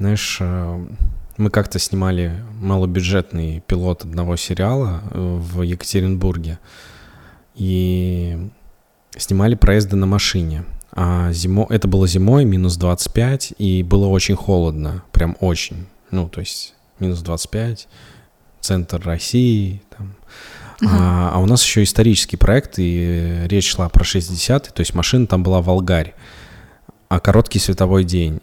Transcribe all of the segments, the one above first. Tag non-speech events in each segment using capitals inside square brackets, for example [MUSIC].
знаешь, э, мы как-то снимали малобюджетный пилот одного сериала э, в Екатеринбурге и снимали проезды на машине. А зимо... это было зимой, минус 25, и было очень холодно, прям очень. Ну, то есть минус 25, центр России, там. Uh-huh. А, а у нас еще исторический проект, и речь шла про 60-й, то есть машина там была Волгарь, а короткий световой день.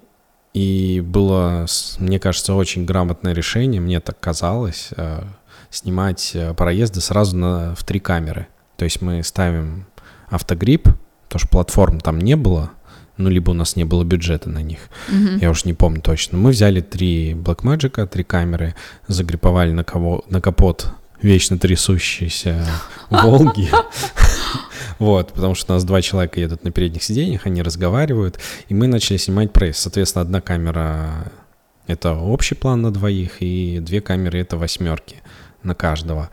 И было, мне кажется, очень грамотное решение, мне так казалось, э, снимать э, проезды сразу на, в три камеры. То есть мы ставим автогрипп, потому что платформ там не было, ну, либо у нас не было бюджета на них, mm-hmm. я уж не помню точно. Мы взяли три Blackmagic, три камеры, загриповали на, кого, на капот вечно трясущиеся Волги. [LAUGHS] Вот, потому что у нас два человека едут на передних сиденьях, они разговаривают, и мы начали снимать пресс. Соответственно, одна камера — это общий план на двоих, и две камеры — это восьмерки на каждого.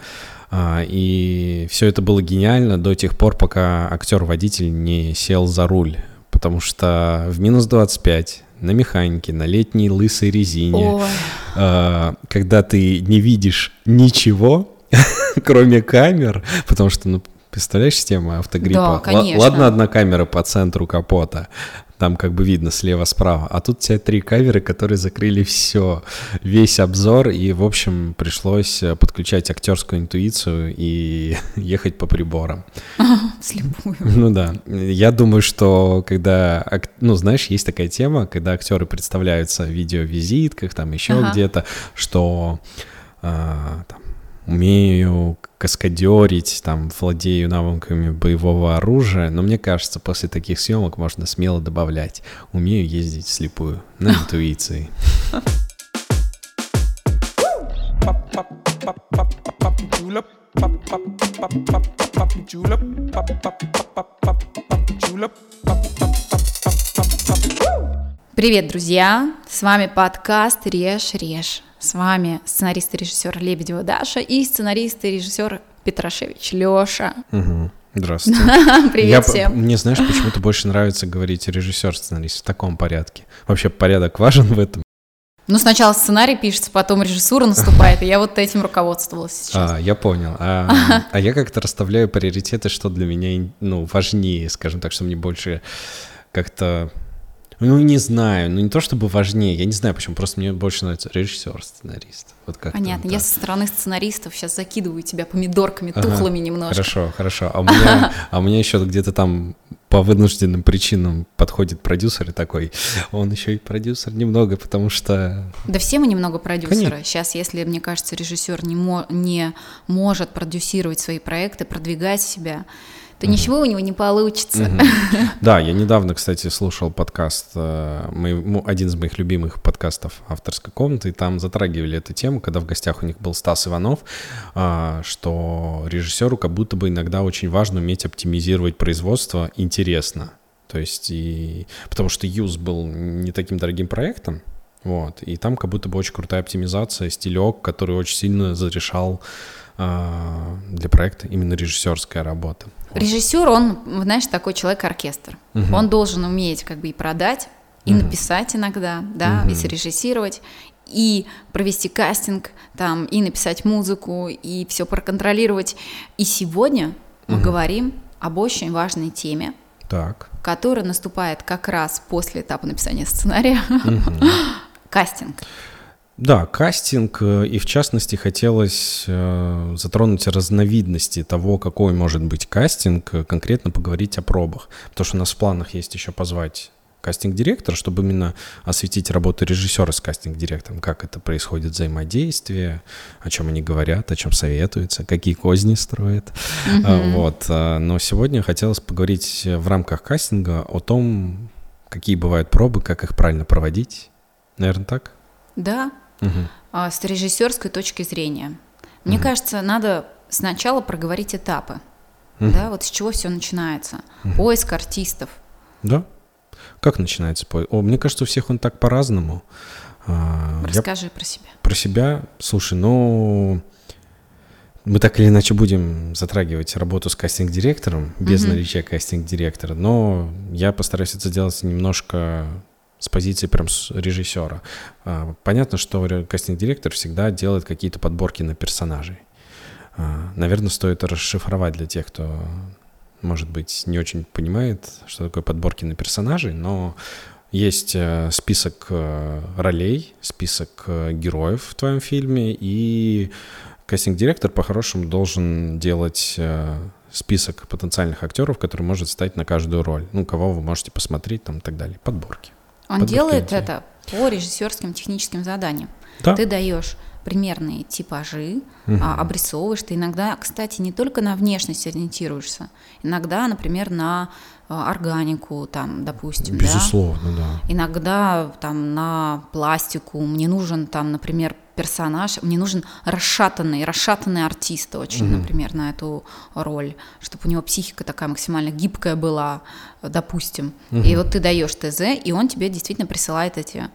А, и все это было гениально до тех пор, пока актер-водитель не сел за руль, потому что в минус 25 на механике, на летней лысой резине, Ой. А, когда ты не видишь ничего, [LAUGHS] кроме камер, потому что, ну, представляешь систему автогриппа? Да, конечно. Ладно, одна камера по центру капота, там как бы видно слева-справа, а тут у тебя три камеры, которые закрыли все, весь обзор, и, в общем, пришлось э, подключать актерскую интуицию и [LAUGHS] ехать по приборам. [LAUGHS] Слепую. Ну да. Я думаю, что когда, ну, знаешь, есть такая тема, когда актеры представляются в видеовизитках, там еще ага. где-то, что а, там, умею каскадерить, там, владею навыками боевого оружия, но мне кажется, после таких съемок можно смело добавлять «умею ездить слепую» на [LAUGHS] интуиции. Привет, друзья! С вами подкаст «Режь, режь». С вами сценарист и режиссер Лебедева Даша и сценарист и режиссер Петрашевич Леша. Угу. Здравствуйте. [LAUGHS] Привет Я, всем. Мне, знаешь, почему-то больше нравится говорить режиссер-сценарист в таком порядке. Вообще порядок важен в этом. Ну, сначала сценарий пишется, потом режиссура наступает, и я вот этим руководствовалась сейчас. А, я понял. А, а я как-то расставляю приоритеты, что для меня ну, важнее, скажем так, что мне больше как-то ну, не знаю, ну не то чтобы важнее, я не знаю почему, просто мне больше нравится режиссер, сценарист. Вот как Понятно, я со стороны сценаристов сейчас закидываю тебя помидорками, ага, тухлыми немножко. Хорошо, хорошо. А у меня, [LAUGHS] а у меня еще где-то там по вынужденным причинам подходит продюсер и такой, он еще и продюсер немного, потому что... Да все мы немного продюсеры. Конечно. Сейчас, если, мне кажется, режиссер не, мо- не может продюсировать свои проекты, продвигать себя, то ничего у него не получится. [LAUGHS] Да, я недавно, кстати, слушал подкаст, э, один из моих любимых подкастов авторской комнаты, и там затрагивали эту тему, когда в гостях у них был Стас Иванов, а, что режиссеру как будто бы иногда очень важно уметь оптимизировать производство интересно. То есть, и... потому что Юз был не таким дорогим проектом, вот, и там как будто бы очень крутая оптимизация, стилек, который очень сильно зарешал для проекта именно режиссерская работа. Режиссер, он, знаешь, такой человек-оркестр. Угу. Он должен уметь как бы и продать, и угу. написать иногда, да, угу. и срежиссировать, и провести кастинг, там, и написать музыку, и все проконтролировать. И сегодня мы угу. говорим об очень важной теме, так. которая наступает как раз после этапа написания сценария. Угу. [LAUGHS] Кастинг. Да, кастинг, э, и в частности хотелось э, затронуть разновидности того, какой может быть кастинг, э, конкретно поговорить о пробах. Потому что у нас в планах есть еще позвать кастинг-директора, чтобы именно осветить работу режиссера с кастинг-директором, как это происходит взаимодействие, о чем они говорят, о чем советуются, какие козни строят. Mm-hmm. Вот. Но сегодня хотелось поговорить в рамках кастинга о том, какие бывают пробы, как их правильно проводить. Наверное, так? Да, угу. с режиссерской точки зрения. Мне угу. кажется, надо сначала проговорить этапы. Угу. Да, вот с чего все начинается. Угу. Поиск артистов. Да. Как начинается поиск? О, мне кажется, у всех он так по-разному. А, Расскажи Я... про себя. Про себя, слушай, ну мы так или иначе будем затрагивать работу с кастинг-директором без mm наличия кастинг-директора, но я постараюсь это сделать немножко с позиции прям режиссера. А, понятно, что кастинг-директор всегда делает какие-то подборки на персонажей. А, наверное, стоит расшифровать для тех, кто, может быть, не очень понимает, что такое подборки на персонажей, но есть э, список э, ролей, список э, героев в твоем фильме, и кастинг-директор по-хорошему должен делать список потенциальных актеров, который может стать на каждую роль. Ну, кого вы можете посмотреть там и так далее. Подборки. Он делает это по режиссерским техническим заданиям. Да? Ты даешь примерные типажи, угу. а, обрисовываешь. Ты иногда, кстати, не только на внешность ориентируешься, иногда, например, на а, органику, там, допустим. Безусловно, да. да. Иногда там на пластику. Мне нужен там, например, персонаж, мне нужен расшатанный, расшатанный артист очень, угу. например, на эту роль, чтобы у него психика такая максимально гибкая была, допустим. Угу. И вот ты даешь ТЗ, и он тебе действительно присылает эти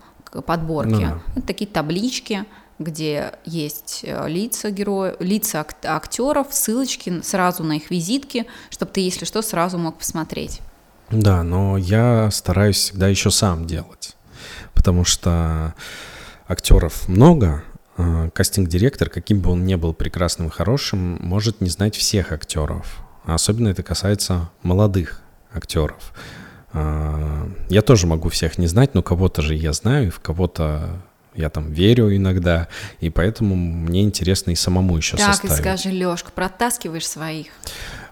подборки. Ну, да. Это такие таблички, где есть э, лица героев, лица актеров, ссылочки сразу на их визитки, чтобы ты, если что, сразу мог посмотреть. Да, но я стараюсь всегда еще сам делать, потому что актеров много, кастинг-директор, каким бы он ни был прекрасным и хорошим, может не знать всех актеров. Особенно это касается молодых актеров. А, я тоже могу всех не знать, но кого-то же я знаю, в кого-то я там верю иногда, и поэтому мне интересно и самому еще так, составить. Так, и скажи, Лёшка, протаскиваешь своих?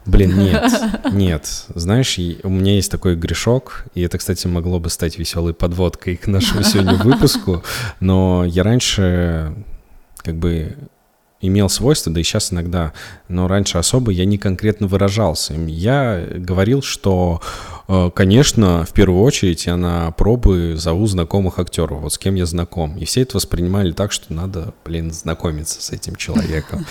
Блин, нет, [LAUGHS] нет. Знаешь, у меня есть такой грешок, и это, кстати, могло бы стать веселой подводкой к нашему сегодня выпуску, но я раньше как бы имел свойство, да и сейчас иногда, но раньше особо я не конкретно выражался. Я говорил, что Э, конечно, в первую очередь я на пробы зову знакомых актеров, вот с кем я знаком. И все это воспринимали так, что надо, блин, знакомиться с этим человеком.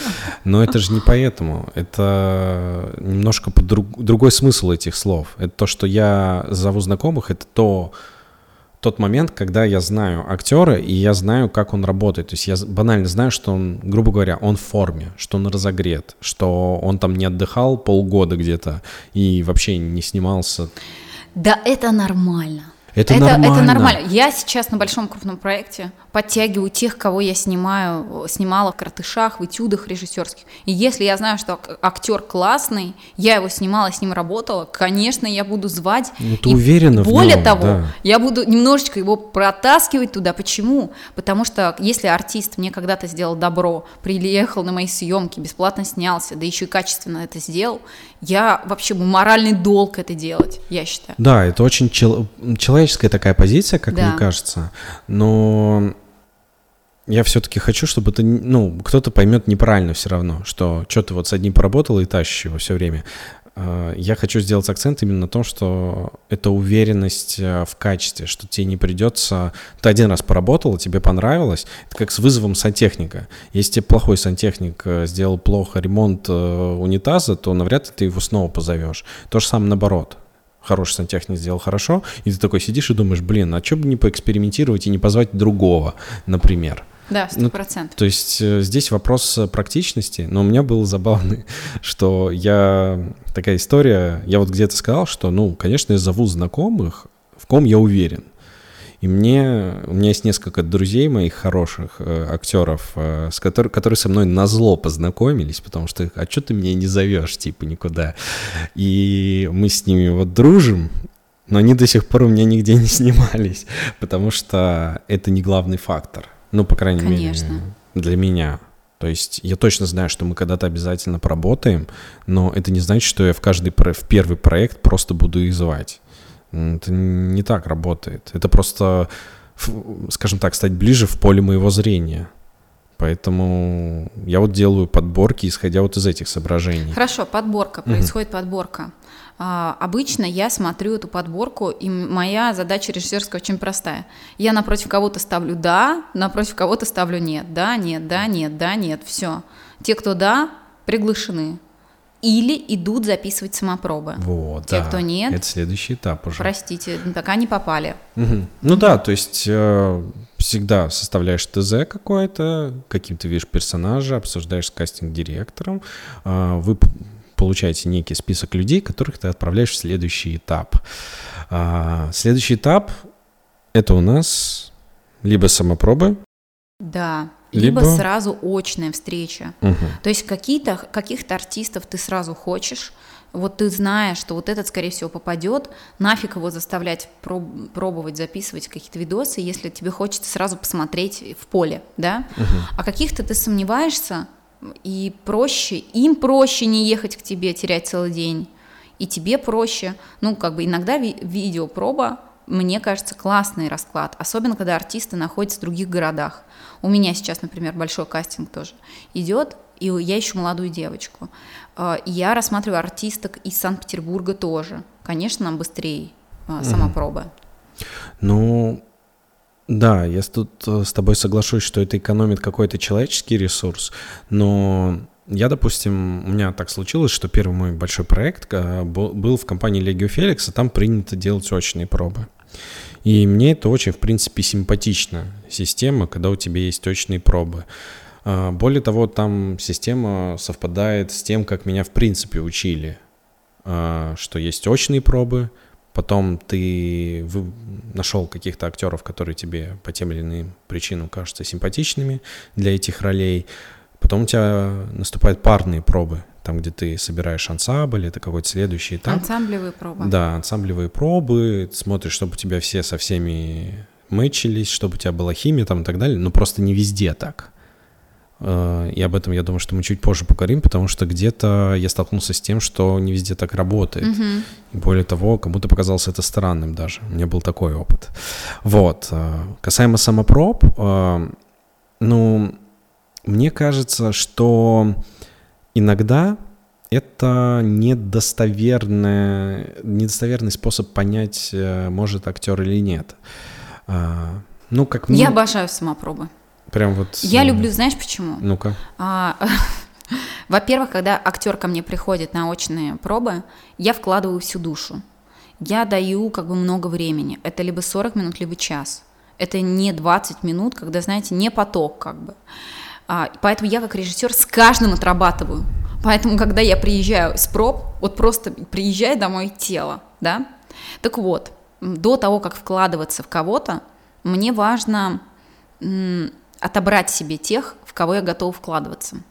Но это же не поэтому. Это немножко друг, другой смысл этих слов. Это то, что я зову знакомых, это то, тот момент, когда я знаю актера, и я знаю, как он работает. То есть я банально знаю, что он, грубо говоря, он в форме, что он разогрет, что он там не отдыхал полгода где-то и вообще не снимался. Да, это нормально. Это, это нормально. Это нормально. Я сейчас на большом крупном проекте подтягиваю тех, кого я снимаю, снимала в картышах, в этюдах режиссерских. И если я знаю, что актер классный, я его снимала, с ним работала, конечно, я буду звать. Ну, ты и уверена Более в нем, того, да. я буду немножечко его протаскивать туда. Почему? Потому что если артист мне когда-то сделал добро, приехал на мои съемки, бесплатно снялся, да еще и качественно это сделал, я вообще моральный долг это делать, я считаю. Да, это очень чел- человеческая такая позиция, как да. мне кажется. Но я все-таки хочу, чтобы это, ну, кто-то поймет неправильно все равно, что что ты вот с одним поработал и тащишь его все время. А, я хочу сделать акцент именно на том, что это уверенность э, в качестве, что тебе не придется... Ты один раз поработал, тебе понравилось. Это как с вызовом сантехника. Если тебе плохой сантехник э, сделал плохо ремонт э, унитаза, то навряд ли ты его снова позовешь. То же самое наоборот хороший сантехник сделал хорошо, и ты такой сидишь и думаешь, блин, а что бы не поэкспериментировать и не позвать другого, например. Да, сто ну, процентов. Ну, то есть э, здесь вопрос э, практичности, но у меня было забавно, [LAUGHS] что я... Такая история, я вот где-то сказал, что, ну, конечно, я зову знакомых, в ком я уверен. И мне, у меня есть несколько друзей моих хороших э, актеров, э, с который, которые со мной на зло познакомились, потому что, а что ты меня не зовешь, типа, никуда. И мы с ними вот дружим, но они до сих пор у меня нигде не снимались, [LAUGHS] потому что это не главный фактор. Ну, по крайней Конечно. мере, для меня. То есть я точно знаю, что мы когда-то обязательно поработаем, но это не значит, что я в каждый в первый проект просто буду их звать. Это не так работает. Это просто, скажем так, стать ближе в поле моего зрения. Поэтому я вот делаю подборки, исходя вот из этих соображений. Хорошо, подборка, происходит угу. подборка. А, обычно я смотрю эту подборку, и моя задача режиссерская очень простая. Я напротив кого-то ставлю «да», напротив кого-то ставлю «нет», «да», «нет», «да», «нет», «да», «нет», все. Те, кто «да», приглашены. Или идут записывать самопробы. Вот, Те, да. кто нет. Это следующий этап уже. Простите, пока не попали. Угу. Ну да, то есть э, всегда составляешь ТЗ какое-то, каким ты видишь персонажа, обсуждаешь с кастинг-директором, э, вы получаете некий список людей, которых ты отправляешь в следующий этап. Э, следующий этап это у нас либо самопробы, да, либо, либо сразу очная встреча. Угу. То есть какие-то каких-то артистов ты сразу хочешь, вот ты знаешь, что вот этот, скорее всего, попадет, нафиг его заставлять проб- пробовать записывать какие-то видосы, если тебе хочется сразу посмотреть в поле, да? Угу. А каких-то ты сомневаешься, и проще, им проще не ехать к тебе, терять целый день, и тебе проще. Ну, как бы иногда ви- видеопроба, мне кажется, классный расклад, особенно когда артисты находятся в других городах. У меня сейчас, например, большой кастинг тоже идет, и я ищу молодую девочку. А, я рассматриваю артисток из Санкт-Петербурга тоже. Конечно, нам быстрее а, сама проба. Ну, да, я тут э, с тобой соглашусь, что это экономит какой-то человеческий ресурс, но я, допустим, у меня так случилось, что первый мой большой проект э, был в компании Легио Феликса, там принято делать очные пробы. И мне это очень, в принципе, симпатична система, когда у тебя есть точные пробы. А, более того, там система совпадает с тем, как меня в принципе учили, а, что есть очные пробы, потом ты нашел каких-то актеров, которые тебе по тем или иным причинам кажутся симпатичными для этих ролей, потом у тебя наступают парные пробы, там, где ты собираешь ансамбль, это какой-то следующий этап. Ансамблевые пробы. Да, ансамблевые пробы, смотришь, чтобы у тебя все со всеми мэчились, чтобы у тебя была химия там и так далее, но просто не везде так. Э, и об этом, я думаю, что мы чуть позже поговорим, потому что где-то я столкнулся с тем, что не везде так работает. Mm-hmm. И более того, кому-то показалось это странным даже. У меня был такой опыт. Вот. Э, касаемо самопроб, э, ну, мне кажется, что иногда это недостоверный, недостоверный способ понять, может актер или нет. Ну, как мне... Я обожаю самопробы. Прям вот... Я люблю, знаешь почему? Ну-ка. А, [LAUGHS] во-первых, когда актер ко мне приходит на очные пробы, я вкладываю всю душу. Я даю как бы много времени. Это либо 40 минут, либо час. Это не 20 минут, когда, знаете, не поток как бы. А, поэтому я как режиссер с каждым отрабатываю. Поэтому, когда я приезжаю с проб, вот просто приезжает домой тело, да? Так вот, до того, как вкладываться в кого-то, мне важно отобрать себе тех, в кого я готов вкладываться.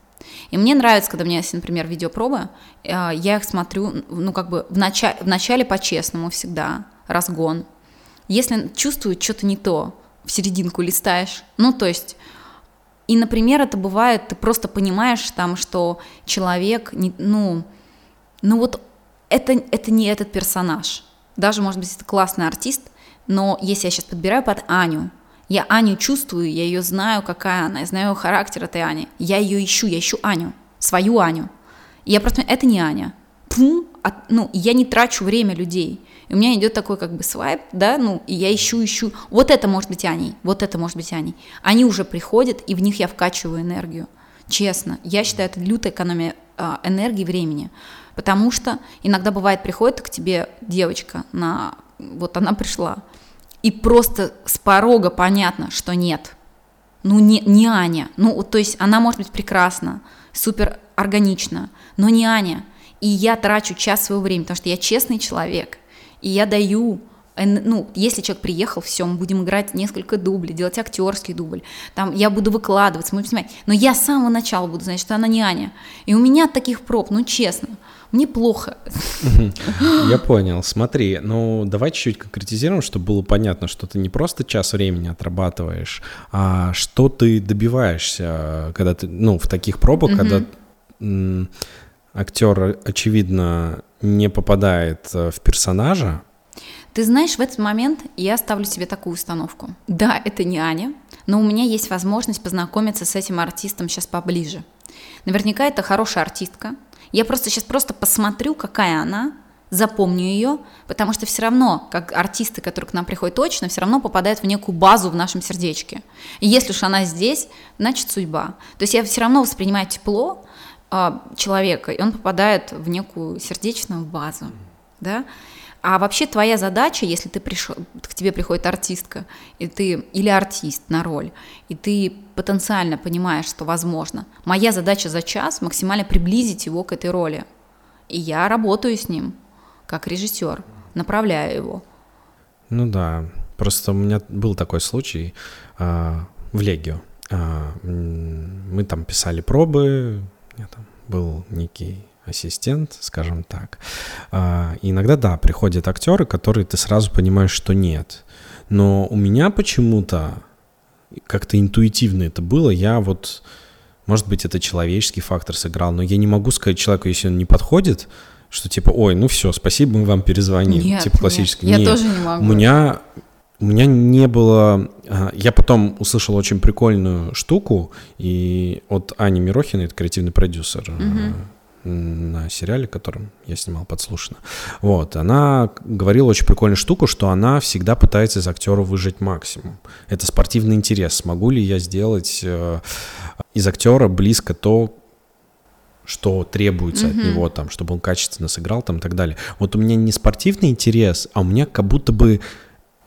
И мне нравится, когда у меня есть, например, видеопробы, э, я их смотрю, ну, как бы в, начале, в начале по-честному всегда, разгон. Если чувствую что-то не то, в серединку листаешь, ну, то есть, и, например, это бывает, ты просто понимаешь там, что человек, не, ну, ну вот это, это не этот персонаж. Даже, может быть, это классный артист, но если я сейчас подбираю под Аню, я Аню чувствую, я ее знаю, какая она, я знаю ее характер этой Ани. Я ее ищу, я ищу Аню, свою Аню. И я просто, это не Аня. Пум, от, ну, я не трачу время людей. И у меня идет такой как бы свайп, да, ну, и я ищу, ищу. Вот это может быть Аней, вот это может быть Аней. Они уже приходят, и в них я вкачиваю энергию. Честно, я считаю, это лютая экономия а, энергии времени. Потому что иногда бывает, приходит к тебе девочка на... Вот она пришла, и просто с порога понятно, что нет. Ну, не, не Аня. Ну, то есть она может быть прекрасна, супер органична, но не Аня. И я трачу час своего времени, потому что я честный человек. И я даю ну, если человек приехал, все, мы будем играть несколько дублей, делать актерский дубль, там я буду выкладываться, мы снимать, но я с самого начала буду знать, что она не Аня. И у меня таких проб, ну, честно, мне плохо. Я понял. Смотри, ну давай чуть-чуть конкретизируем, чтобы было понятно, что ты не просто час времени отрабатываешь, а что ты добиваешься, когда ты, ну, в таких пробах, угу. когда м, актер, очевидно, не попадает э, в персонажа. Ты знаешь, в этот момент я ставлю себе такую установку. Да, это не Аня, но у меня есть возможность познакомиться с этим артистом сейчас поближе. Наверняка это хорошая артистка, я просто сейчас просто посмотрю, какая она, запомню ее, потому что все равно, как артисты, которые к нам приходят точно, все равно попадают в некую базу в нашем сердечке. И если уж она здесь, значит судьба. То есть я все равно воспринимаю тепло э, человека, и он попадает в некую сердечную базу. Да? А вообще твоя задача, если ты пришел, к тебе приходит артистка, и ты, или артист на роль, и ты потенциально понимаешь, что возможно, моя задача за час максимально приблизить его к этой роли. И я работаю с ним, как режиссер, направляю его. Ну да. Просто у меня был такой случай а, в Легио. А, мы там писали пробы, я там был некий ассистент, скажем так. А, иногда, да, приходят актеры, которые ты сразу понимаешь, что нет. Но у меня почему-то как-то интуитивно это было. Я вот, может быть, это человеческий фактор сыграл, но я не могу сказать человеку, если он не подходит, что типа, ой, ну все, спасибо, мы вам перезвоним. Нет, типа классический. Нет, я тоже не могу. У меня у меня не было... А, я потом услышал очень прикольную штуку и от Ани Мирохиной, это креативный продюсер uh-huh. На сериале, которым я снимал подслушано. Вот, она говорила очень прикольную штуку, что она всегда пытается из актера выжать максимум. Это спортивный интерес. Смогу ли я сделать э, из актера близко то, что требуется mm-hmm. от него, там, чтобы он качественно сыграл, там, и так далее. Вот у меня не спортивный интерес, а у меня как будто бы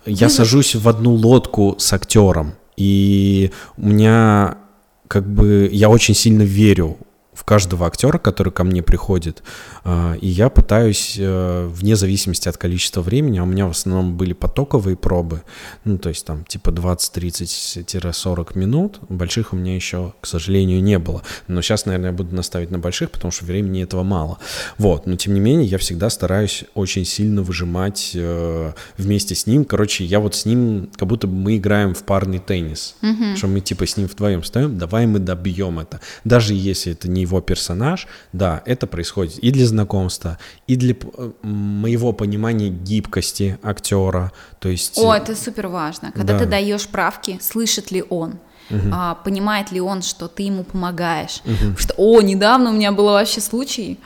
я ну, сажусь в одну лодку с актером, и у меня как бы я очень сильно верю каждого актера, который ко мне приходит, а, и я пытаюсь, э, вне зависимости от количества времени, а у меня в основном были потоковые пробы, ну, то есть там типа 20-30-40 минут, больших у меня еще, к сожалению, не было, но сейчас, наверное, я буду наставить на больших, потому что времени этого мало, вот, но тем не менее я всегда стараюсь очень сильно выжимать э, вместе с ним, короче, я вот с ним, как будто бы мы играем в парный теннис, mm-hmm. что мы типа с ним вдвоем стоим, давай мы добьем это, даже если это не его персонаж, да, это происходит и для знакомства, и для э, моего понимания гибкости актера, то есть... О, это супер важно, когда да. ты даешь правки, слышит ли он, Угу. А, понимает ли он, что ты ему помогаешь. Угу. Что, о, недавно у меня был вообще случай,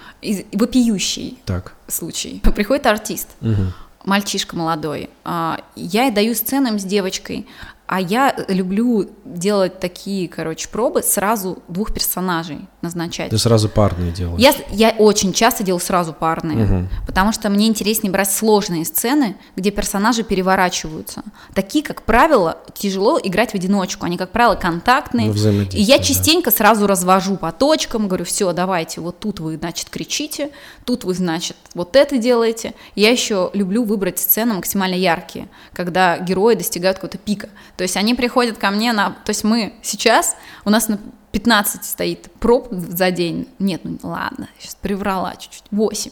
вопиющий так. случай. [LAUGHS] Приходит артист, угу. мальчишка молодой, а, я даю сценам с девочкой, а я люблю делать такие, короче, пробы сразу двух персонажей назначать. Ты сразу парные делаешь? Я, я очень часто делаю сразу парные, угу. потому что мне интереснее брать сложные сцены, где персонажи переворачиваются. Такие, как правило, тяжело играть в одиночку. Они, как правило, контактные. Ну, и я частенько да. сразу развожу по точкам, говорю, все, давайте, вот тут вы, значит, кричите, тут вы, значит, вот это делаете. Я еще люблю выбрать сцены максимально яркие, когда герои достигают какого-то пика. То есть они приходят ко мне на... То есть мы сейчас, у нас на 15 стоит проб за день. Нет, ну ладно, сейчас приврала чуть-чуть. 8.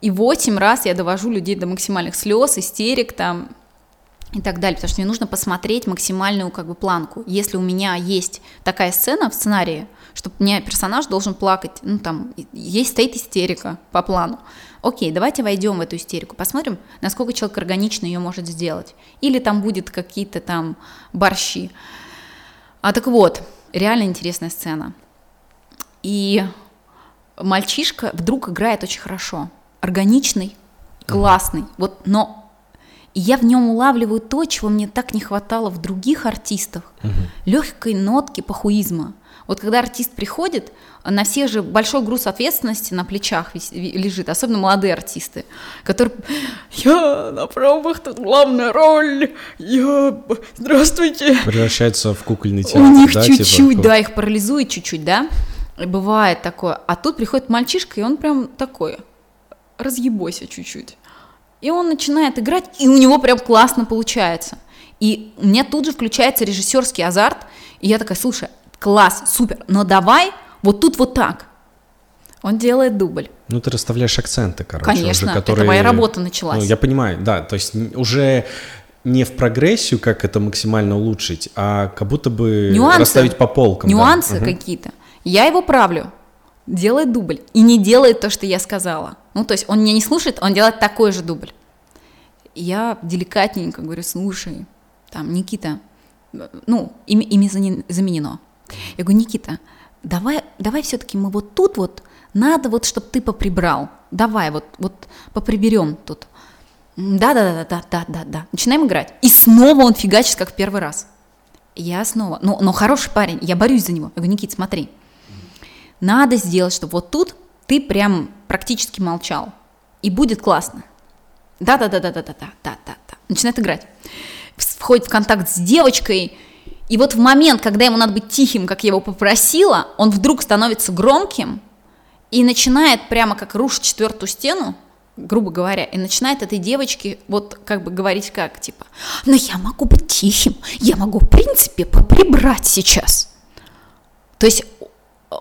И 8 раз я довожу людей до максимальных слез, истерик там и так далее, потому что мне нужно посмотреть максимальную как бы планку. Если у меня есть такая сцена в сценарии, что у меня персонаж должен плакать, ну там есть стоит истерика по плану, окей, давайте войдем в эту истерику, посмотрим, насколько человек органично ее может сделать. Или там будет какие-то там борщи. А так вот, реально интересная сцена. И мальчишка вдруг играет очень хорошо, органичный, классный. Вот, но я в нем улавливаю то, чего мне так не хватало в других артистах. Угу. Легкой нотки похуизма. Вот когда артист приходит, на всех же большой груз ответственности на плечах лежит, особенно молодые артисты, которые «Я на пробах, тут главная роль, я... Здравствуйте!» Превращается в кукольный театр, У них да, чуть-чуть, типа? да, их парализует чуть-чуть, да, бывает такое. А тут приходит мальчишка, и он прям такой, разъебойся чуть-чуть. И он начинает играть, и у него прям классно получается. И у меня тут же включается режиссерский азарт, и я такая, слушай, класс, супер, но давай вот тут вот так. Он делает дубль. Ну, ты расставляешь акценты, короче. Конечно, уже, которые... это моя работа началась. Ну, я понимаю, да, то есть уже не в прогрессию, как это максимально улучшить, а как будто бы нюансы, расставить по полкам. Нюансы да. какие-то. Я его правлю, делает дубль и не делает то, что я сказала. Ну, то есть он меня не слушает, он делает такой же дубль. Я деликатненько говорю, слушай, там, Никита, ну, имя, имя заменено. Я говорю, Никита, давай, давай все-таки мы вот тут вот, надо вот, чтобы ты поприбрал. Давай вот, вот поприберем тут. Да, да. Начинаем играть. И снова он фигачит, как в первый раз. Я снова, ну, но хороший парень, я борюсь за него. Я говорю, Никит, смотри, надо сделать, чтобы вот тут ты прям практически молчал. И будет классно. Да, да, да, да, да, да, да, да, да, да. Начинает играть. Входит в контакт с девочкой, и вот в момент, когда ему надо быть тихим, как я его попросила, он вдруг становится громким и начинает прямо как рушить четвертую стену, грубо говоря, и начинает этой девочке вот как бы говорить как, типа, ну я могу быть тихим, я могу в принципе поприбрать сейчас. То есть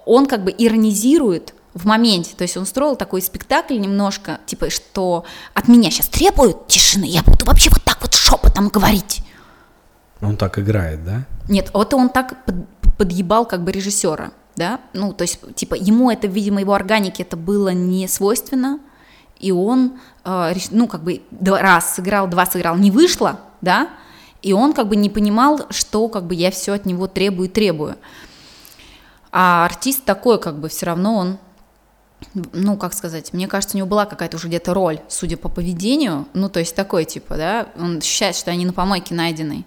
он как бы иронизирует в моменте, то есть он строил такой спектакль немножко, типа, что от меня сейчас требуют тишины, я буду вообще вот так вот шепотом говорить. Он так играет, да? Нет, вот он так под, подъебал как бы режиссера, да, ну, то есть, типа, ему это, видимо, его органике это было не свойственно, и он, э, ну, как бы два, раз сыграл, два сыграл, не вышло, да, и он как бы не понимал, что как бы я все от него требую требую. А артист такой, как бы все равно он ну, как сказать, мне кажется, у него была какая-то уже где-то роль, судя по поведению, ну, то есть такой, типа, да, он ощущает, что они на помойке найдены.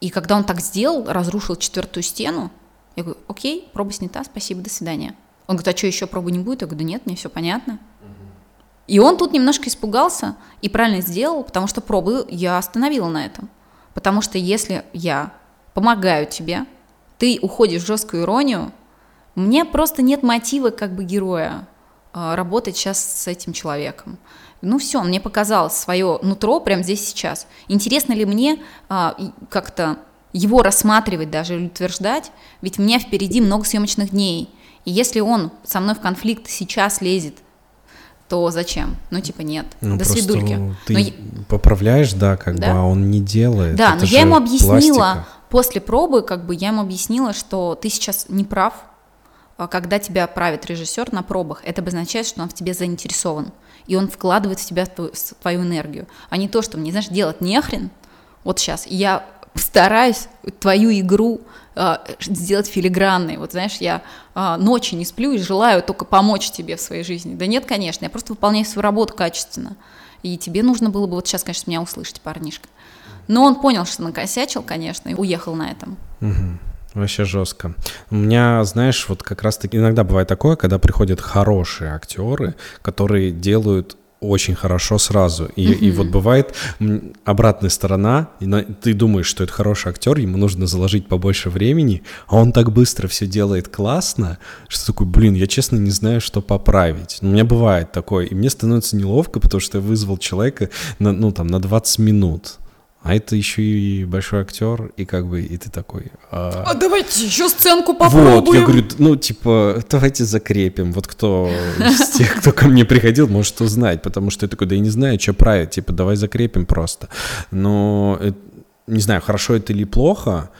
И когда он так сделал, разрушил четвертую стену, я говорю, окей, проба снята, спасибо, до свидания. Он говорит, а что, еще пробы не будет? Я говорю, да нет, мне все понятно. И он тут немножко испугался и правильно сделал, потому что пробы я остановила на этом. Потому что если я помогаю тебе, ты уходишь в жесткую иронию, мне просто нет мотива как бы героя работать сейчас с этим человеком. Ну все, мне показалось свое нутро прямо здесь сейчас. Интересно ли мне а, как-то его рассматривать даже или утверждать, ведь у меня впереди много съемочных дней. И если он со мной в конфликт сейчас лезет, то зачем? Ну, типа, нет. Ну, До свидульки. Ты но... поправляешь, да, как да? бы, а он не делает. Да, Это но я ему объяснила, пластика. после пробы, как бы, я ему объяснила, что ты сейчас не прав, а когда тебя правит режиссер на пробах, это обозначает, что он в тебе заинтересован, и он вкладывает в тебя твою, твою энергию, а не то, что мне, знаешь, делать нехрен, вот сейчас, я стараюсь твою игру э, сделать филигранной. Вот знаешь, я э, ночи не сплю и желаю только помочь тебе в своей жизни. Да нет, конечно, я просто выполняю свою работу качественно. И тебе нужно было бы вот сейчас, конечно, меня услышать, парнишка. Но он понял, что накосячил, конечно, и уехал на этом. Угу. Вообще жестко. У меня, знаешь, вот как раз-таки иногда бывает такое, когда приходят хорошие актеры, которые делают очень хорошо сразу. И, mm-hmm. и вот бывает обратная сторона, и на, ты думаешь, что это хороший актер, ему нужно заложить побольше времени, а он так быстро все делает классно, что такой, блин, я честно не знаю, что поправить. У меня бывает такое, и мне становится неловко, потому что я вызвал человека на, ну, там, на 20 минут а это еще и большой актер, и как бы, и ты такой... А, а давайте еще сценку попробуем. Вот, я говорю, ну, типа, давайте закрепим. Вот кто из [LAUGHS] тех, кто ко мне приходил, может узнать, потому что я такой, да я не знаю, что править, типа, давай закрепим просто. Но, не знаю, хорошо это или плохо,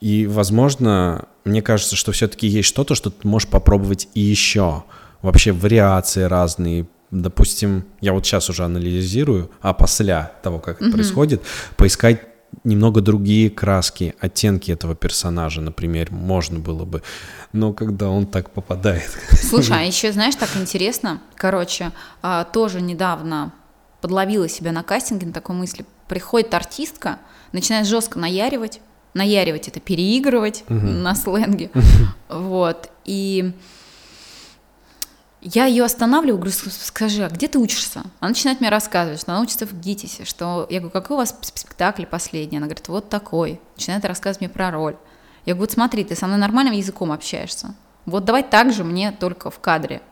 и, возможно, мне кажется, что все-таки есть что-то, что ты можешь попробовать и еще. Вообще вариации разные, допустим, я вот сейчас уже анализирую, а после того, как это происходит, поискать немного другие краски, оттенки этого персонажа, например, можно было бы. Но когда он так попадает. Слушай, а [LAUGHS] еще, знаешь, так интересно, короче, а, тоже недавно подловила себя на кастинге на такой мысли. Приходит артистка, начинает жестко наяривать, наяривать это переигрывать угу. на сленге, [LAUGHS] вот, и я ее останавливаю, говорю, скажи, а где ты учишься? Она начинает мне рассказывать, что она учится в ГИТИСе, что я говорю, какой у вас спектакль последний? Она говорит, вот такой. Начинает рассказывать мне про роль. Я говорю, смотри, ты со мной нормальным языком общаешься. Вот давай так же мне только в кадре.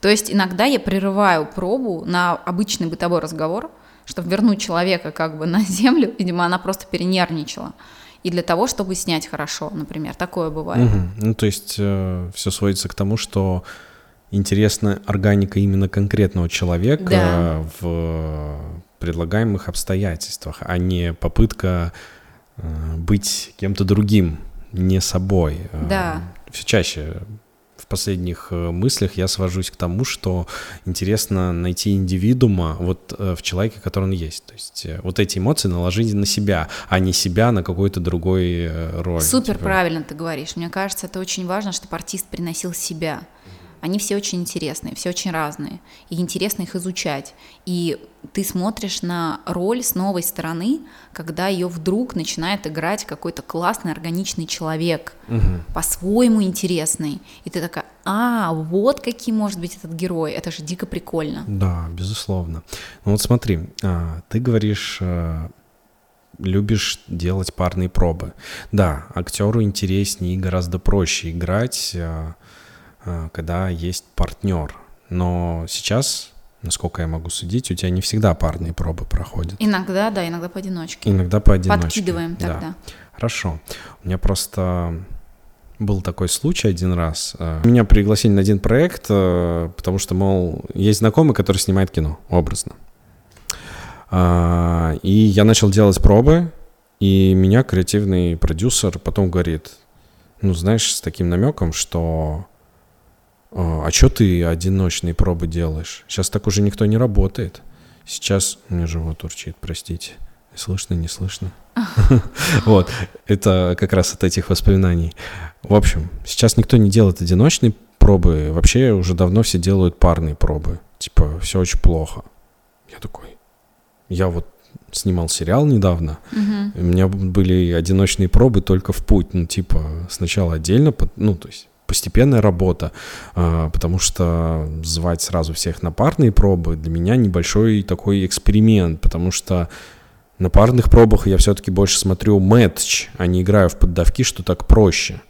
То есть иногда я прерываю пробу на обычный бытовой разговор, чтобы вернуть человека как бы на [LAUGHS] землю, видимо, она просто перенервничала. И для того, чтобы снять хорошо, например, такое бывает. Угу. Ну, то есть э, все сводится к тому, что интересна органика именно конкретного человека да. в предлагаемых обстоятельствах, а не попытка э, быть кем-то другим, не собой. Э, да. Все чаще в последних э, мыслях я свожусь к тому, что интересно найти индивидуума вот в человеке, который он есть. То есть вот эти эмоции наложить на себя, а не себя на какой-то другой роль. Супер типа. правильно ты говоришь. Мне кажется, это очень важно, чтобы артист приносил себя. Они все очень интересные, все очень разные, и интересно их изучать. И ты смотришь на роль с новой стороны, когда ее вдруг начинает играть какой-то классный, органичный человек, угу. по-своему интересный. И ты такая, а, вот каким может быть этот герой, это же дико прикольно. Да, безусловно. Ну вот смотри, а, ты говоришь а, любишь делать парные пробы. Да, актеру интереснее и гораздо проще играть а, когда есть партнер. Но сейчас насколько я могу судить, у тебя не всегда парные пробы проходят. Иногда, да, иногда поодиночке. Иногда поодиночке. Подкидываем тогда. Да. Хорошо. У меня просто был такой случай один раз. Э, меня пригласили на один проект, э, потому что, мол, есть знакомый, который снимает кино, образно. И я начал делать пробы, и меня креативный продюсер потом говорит, ну, знаешь, с таким намеком, что а что ты одиночные пробы делаешь? Сейчас так уже никто не работает. Сейчас у меня живот урчит, простите. Слышно, не слышно? [LAUGHS] Вот, это как раз от этих воспоминаний. В общем, сейчас никто не делает одиночные пробы, вообще уже давно все делают парные пробы. Типа, все очень плохо. Я такой, я вот снимал сериал недавно, у меня были одиночные пробы только в путь, ну, типа, сначала отдельно, ну, то есть постепенная работа, а, потому что звать сразу всех на парные пробы для меня небольшой такой эксперимент, потому что на парных пробах я все-таки больше смотрю матч, а не играю в поддавки, что так проще.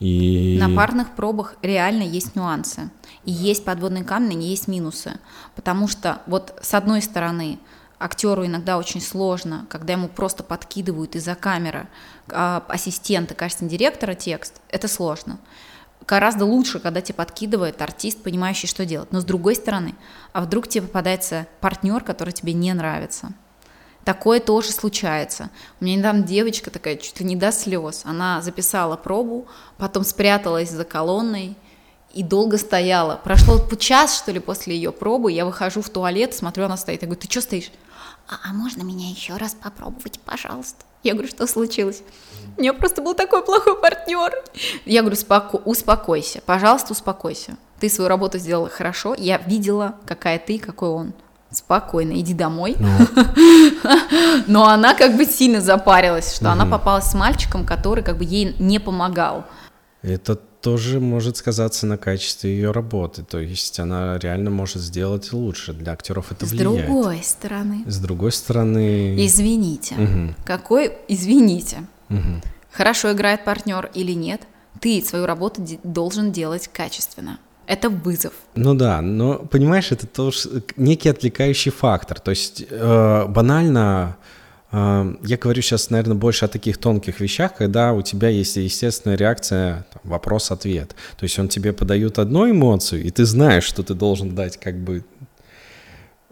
И... На парных пробах реально есть нюансы. И есть подводные камни, и есть минусы. Потому что вот с одной стороны актеру иногда очень сложно, когда ему просто подкидывают из-за камеры а, ассистента, кажется, директора текст, это сложно. Гораздо лучше, когда тебе подкидывает артист, понимающий, что делать. Но с другой стороны, а вдруг тебе попадается партнер, который тебе не нравится – Такое тоже случается. У меня недавно девочка такая, чуть ли не до слез. Она записала пробу, потом спряталась за колонной и долго стояла. Прошло час, что ли, после ее пробы. Я выхожу в туалет, смотрю, она стоит. Я говорю, ты что стоишь? А, а можно меня еще раз попробовать, пожалуйста? Я говорю, что случилось? У меня просто был такой плохой партнер. Я говорю, споко- успокойся, пожалуйста, успокойся. Ты свою работу сделала хорошо, я видела, какая ты, какой он спокойно, иди домой. Ну. [LAUGHS] Но она как бы сильно запарилась, что она попалась с мальчиком, который как бы ей не помогал. Это тоже может сказаться на качестве ее работы. То есть она реально может сделать лучше. Для актеров это С влияет. С другой стороны. С другой стороны. Извините. Угу. Какой, извините. Угу. Хорошо играет партнер или нет, ты свою работу должен делать качественно. Это вызов. Ну да, но понимаешь, это тоже некий отвлекающий фактор. То есть э, банально, э, я говорю сейчас, наверное, больше о таких тонких вещах, когда у тебя есть естественная реакция, вопрос-ответ. То есть он тебе подает одну эмоцию, и ты знаешь, что ты должен дать как бы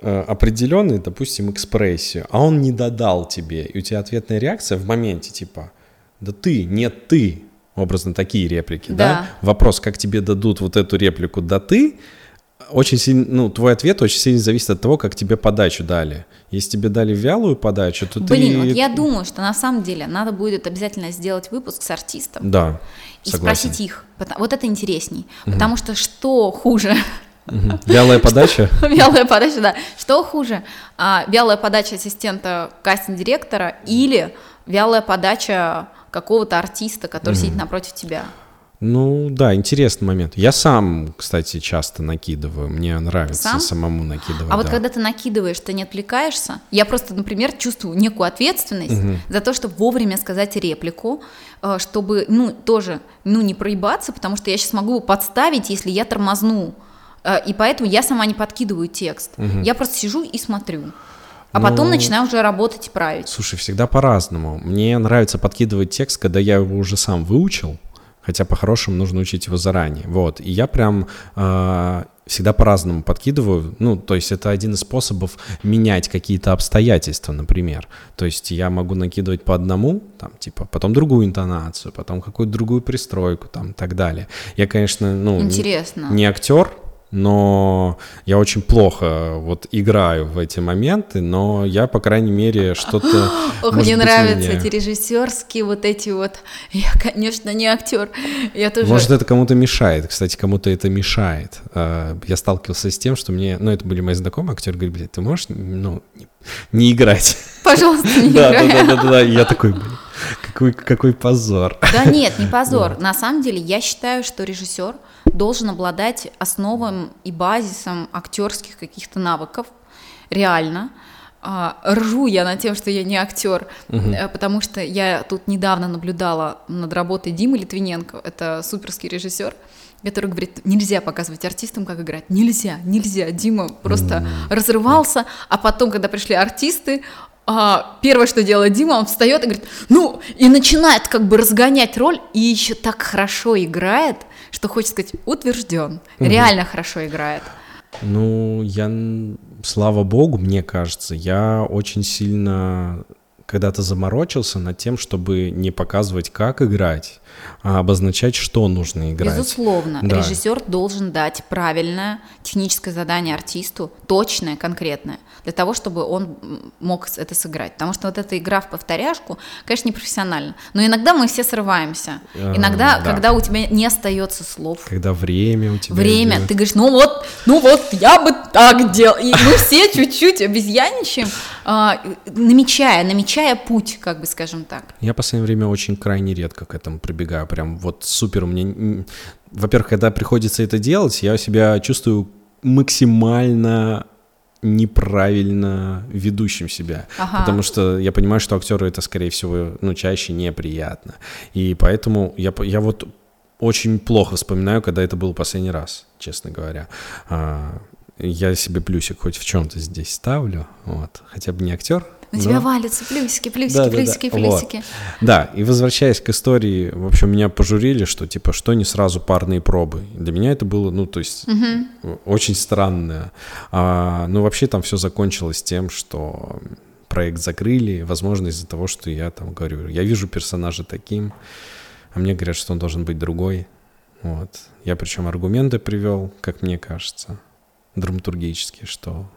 э, определенный, допустим, экспрессию, а он не додал тебе, и у тебя ответная реакция в моменте типа, да ты, нет ты, образно такие реплики, да. да? Вопрос, как тебе дадут вот эту реплику «да ты», очень сильно, ну, твой ответ очень сильно зависит от того, как тебе подачу дали. Если тебе дали вялую подачу, то Блин, ты... Блин, вот я думаю, что на самом деле надо будет обязательно сделать выпуск с артистом. Да, И согласен. спросить их. Вот это интересней. Угу. Потому что что хуже? Угу. Вялая подача? [LAUGHS] Вялая подача, да. Что хуже? А, вялая подача ассистента кастинг-директора или вялая подача какого-то артиста, который сидит напротив тебя. Ну да, интересный момент. Я сам, кстати, часто накидываю. Мне нравится сам? самому накидывать. А вот да. когда ты накидываешь, ты не отвлекаешься. Я просто, например, чувствую некую ответственность угу. за то, чтобы вовремя сказать реплику, э, чтобы, ну, тоже, ну, не проебаться, потому что я сейчас могу подставить, если я тормозну. Э, и поэтому я сама не подкидываю текст. Угу. Я просто сижу и смотрю. А ну, потом начинаю уже работать и править. Слушай, всегда по-разному. Мне нравится подкидывать текст, когда я его уже сам выучил, хотя по-хорошему нужно учить его заранее. Вот, и я прям э, всегда по-разному подкидываю. Ну, то есть это один из способов менять какие-то обстоятельства, например. То есть я могу накидывать по одному, там, типа, потом другую интонацию, потом какую-то другую пристройку, там, и так далее. Я, конечно, ну, Интересно. не, не актер, но я очень плохо вот играю в эти моменты, но я, по крайней мере, что-то... Ох, мне нравятся эти режиссерские вот эти вот... Я, конечно, не актер, я тоже... Может, это кому-то мешает, кстати, кому-то это мешает. А, я сталкивался с тем, что мне... Ну, это были мои знакомые актеры, говорят, блядь, ты можешь, ну, не играть? Пожалуйста, не играй. Да, да, да, да, я такой, блин, какой, какой позор. Да нет, не позор. На самом деле, я считаю, что режиссер должен обладать основам и базисом актерских каких-то навыков, реально. а, ржу я над тем, что я не актер, э, потому что я тут недавно наблюдала над работой Димы Литвиненко, это суперский режиссер, который говорит, нельзя показывать артистам, как играть, нельзя, нельзя. Дима просто разрывался, а потом, когда пришли артисты, а, первое, что делает Дима, он встает и говорит, ну, и начинает как бы разгонять роль, и еще так хорошо играет, что хочется сказать, утвержден, реально хорошо играет. Ну, я, слава богу, мне кажется, я очень сильно когда-то заморочился над тем, чтобы не показывать, как играть, обозначать, что нужно играть. Безусловно, Да. режиссер должен дать правильное техническое задание артисту, точное, конкретное, для того, чтобы он мог это сыграть. Потому что вот эта игра в повторяшку, конечно, непрофессионально. Но иногда мы все срываемся. А, Иногда, да. когда у тебя не остается слов, Когда время у тебя время, идет. ты говоришь, ну вот, ну вот, я бы так делал. И мы все чуть-чуть обезьяничаем, а, намечая, намечая путь, как бы скажем так. Я в последнее время очень крайне редко к этому прибегаю. Прям вот супер. Н- во-первых, когда приходится это делать, я себя чувствую максимально неправильно ведущим себя. Ага. Потому что я понимаю, что актеру это, скорее всего, ну, чаще неприятно. И поэтому я, я вот очень плохо вспоминаю, когда это был последний раз, честно говоря. А, я себе плюсик хоть в чем-то здесь ставлю, вот. Хотя бы не актер. У но- тебя валятся плюсики, плюсики, Да-да-да, плюсики, вот. плюсики. да, и возвращаясь к истории, в общем, меня пожурили, что типа, что не сразу парные пробы. Для меня это было, ну, то есть, очень странно. А, ну, вообще там все закончилось тем, что проект закрыли, возможно, из-за того, что я там говорю, я вижу персонажа таким, а мне говорят, что он должен быть другой. Вот. Я причем аргументы привел, как мне кажется, драматургические, что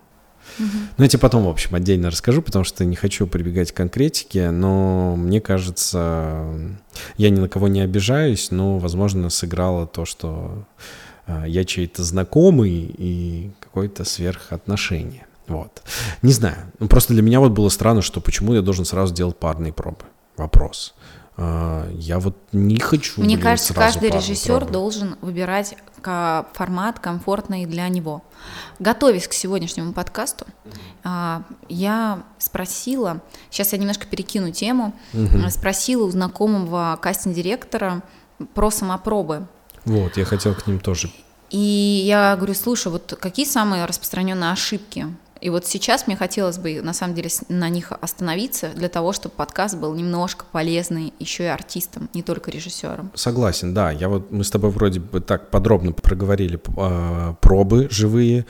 ну, я тебе потом, в общем, отдельно расскажу, потому что не хочу прибегать к конкретике, но мне кажется, я ни на кого не обижаюсь, но, возможно, сыграло то, что э, я чей-то знакомый и какое-то сверхотношение. Вот. Не знаю. Ну, просто для меня вот было странно, что почему я должен сразу делать парные пробы. Вопрос. А, Я вот не хочу. Мне блин, кажется, каждый режиссер должен выбирать формат комфортный для него. Готовясь к сегодняшнему подкасту, а, я спросила, сейчас я немножко перекину тему, а, спросила у знакомого кастинг-директора про самопробы. Вот, я хотел к ним тоже. И я говорю, слушай, вот какие самые распространенные ошибки? И вот сейчас мне хотелось бы, на самом деле, на них остановиться для того, чтобы подкаст был немножко полезный еще и артистам, не только режиссерам. Согласен, да. Я вот мы с тобой вроде бы так подробно проговорили э, пробы живые,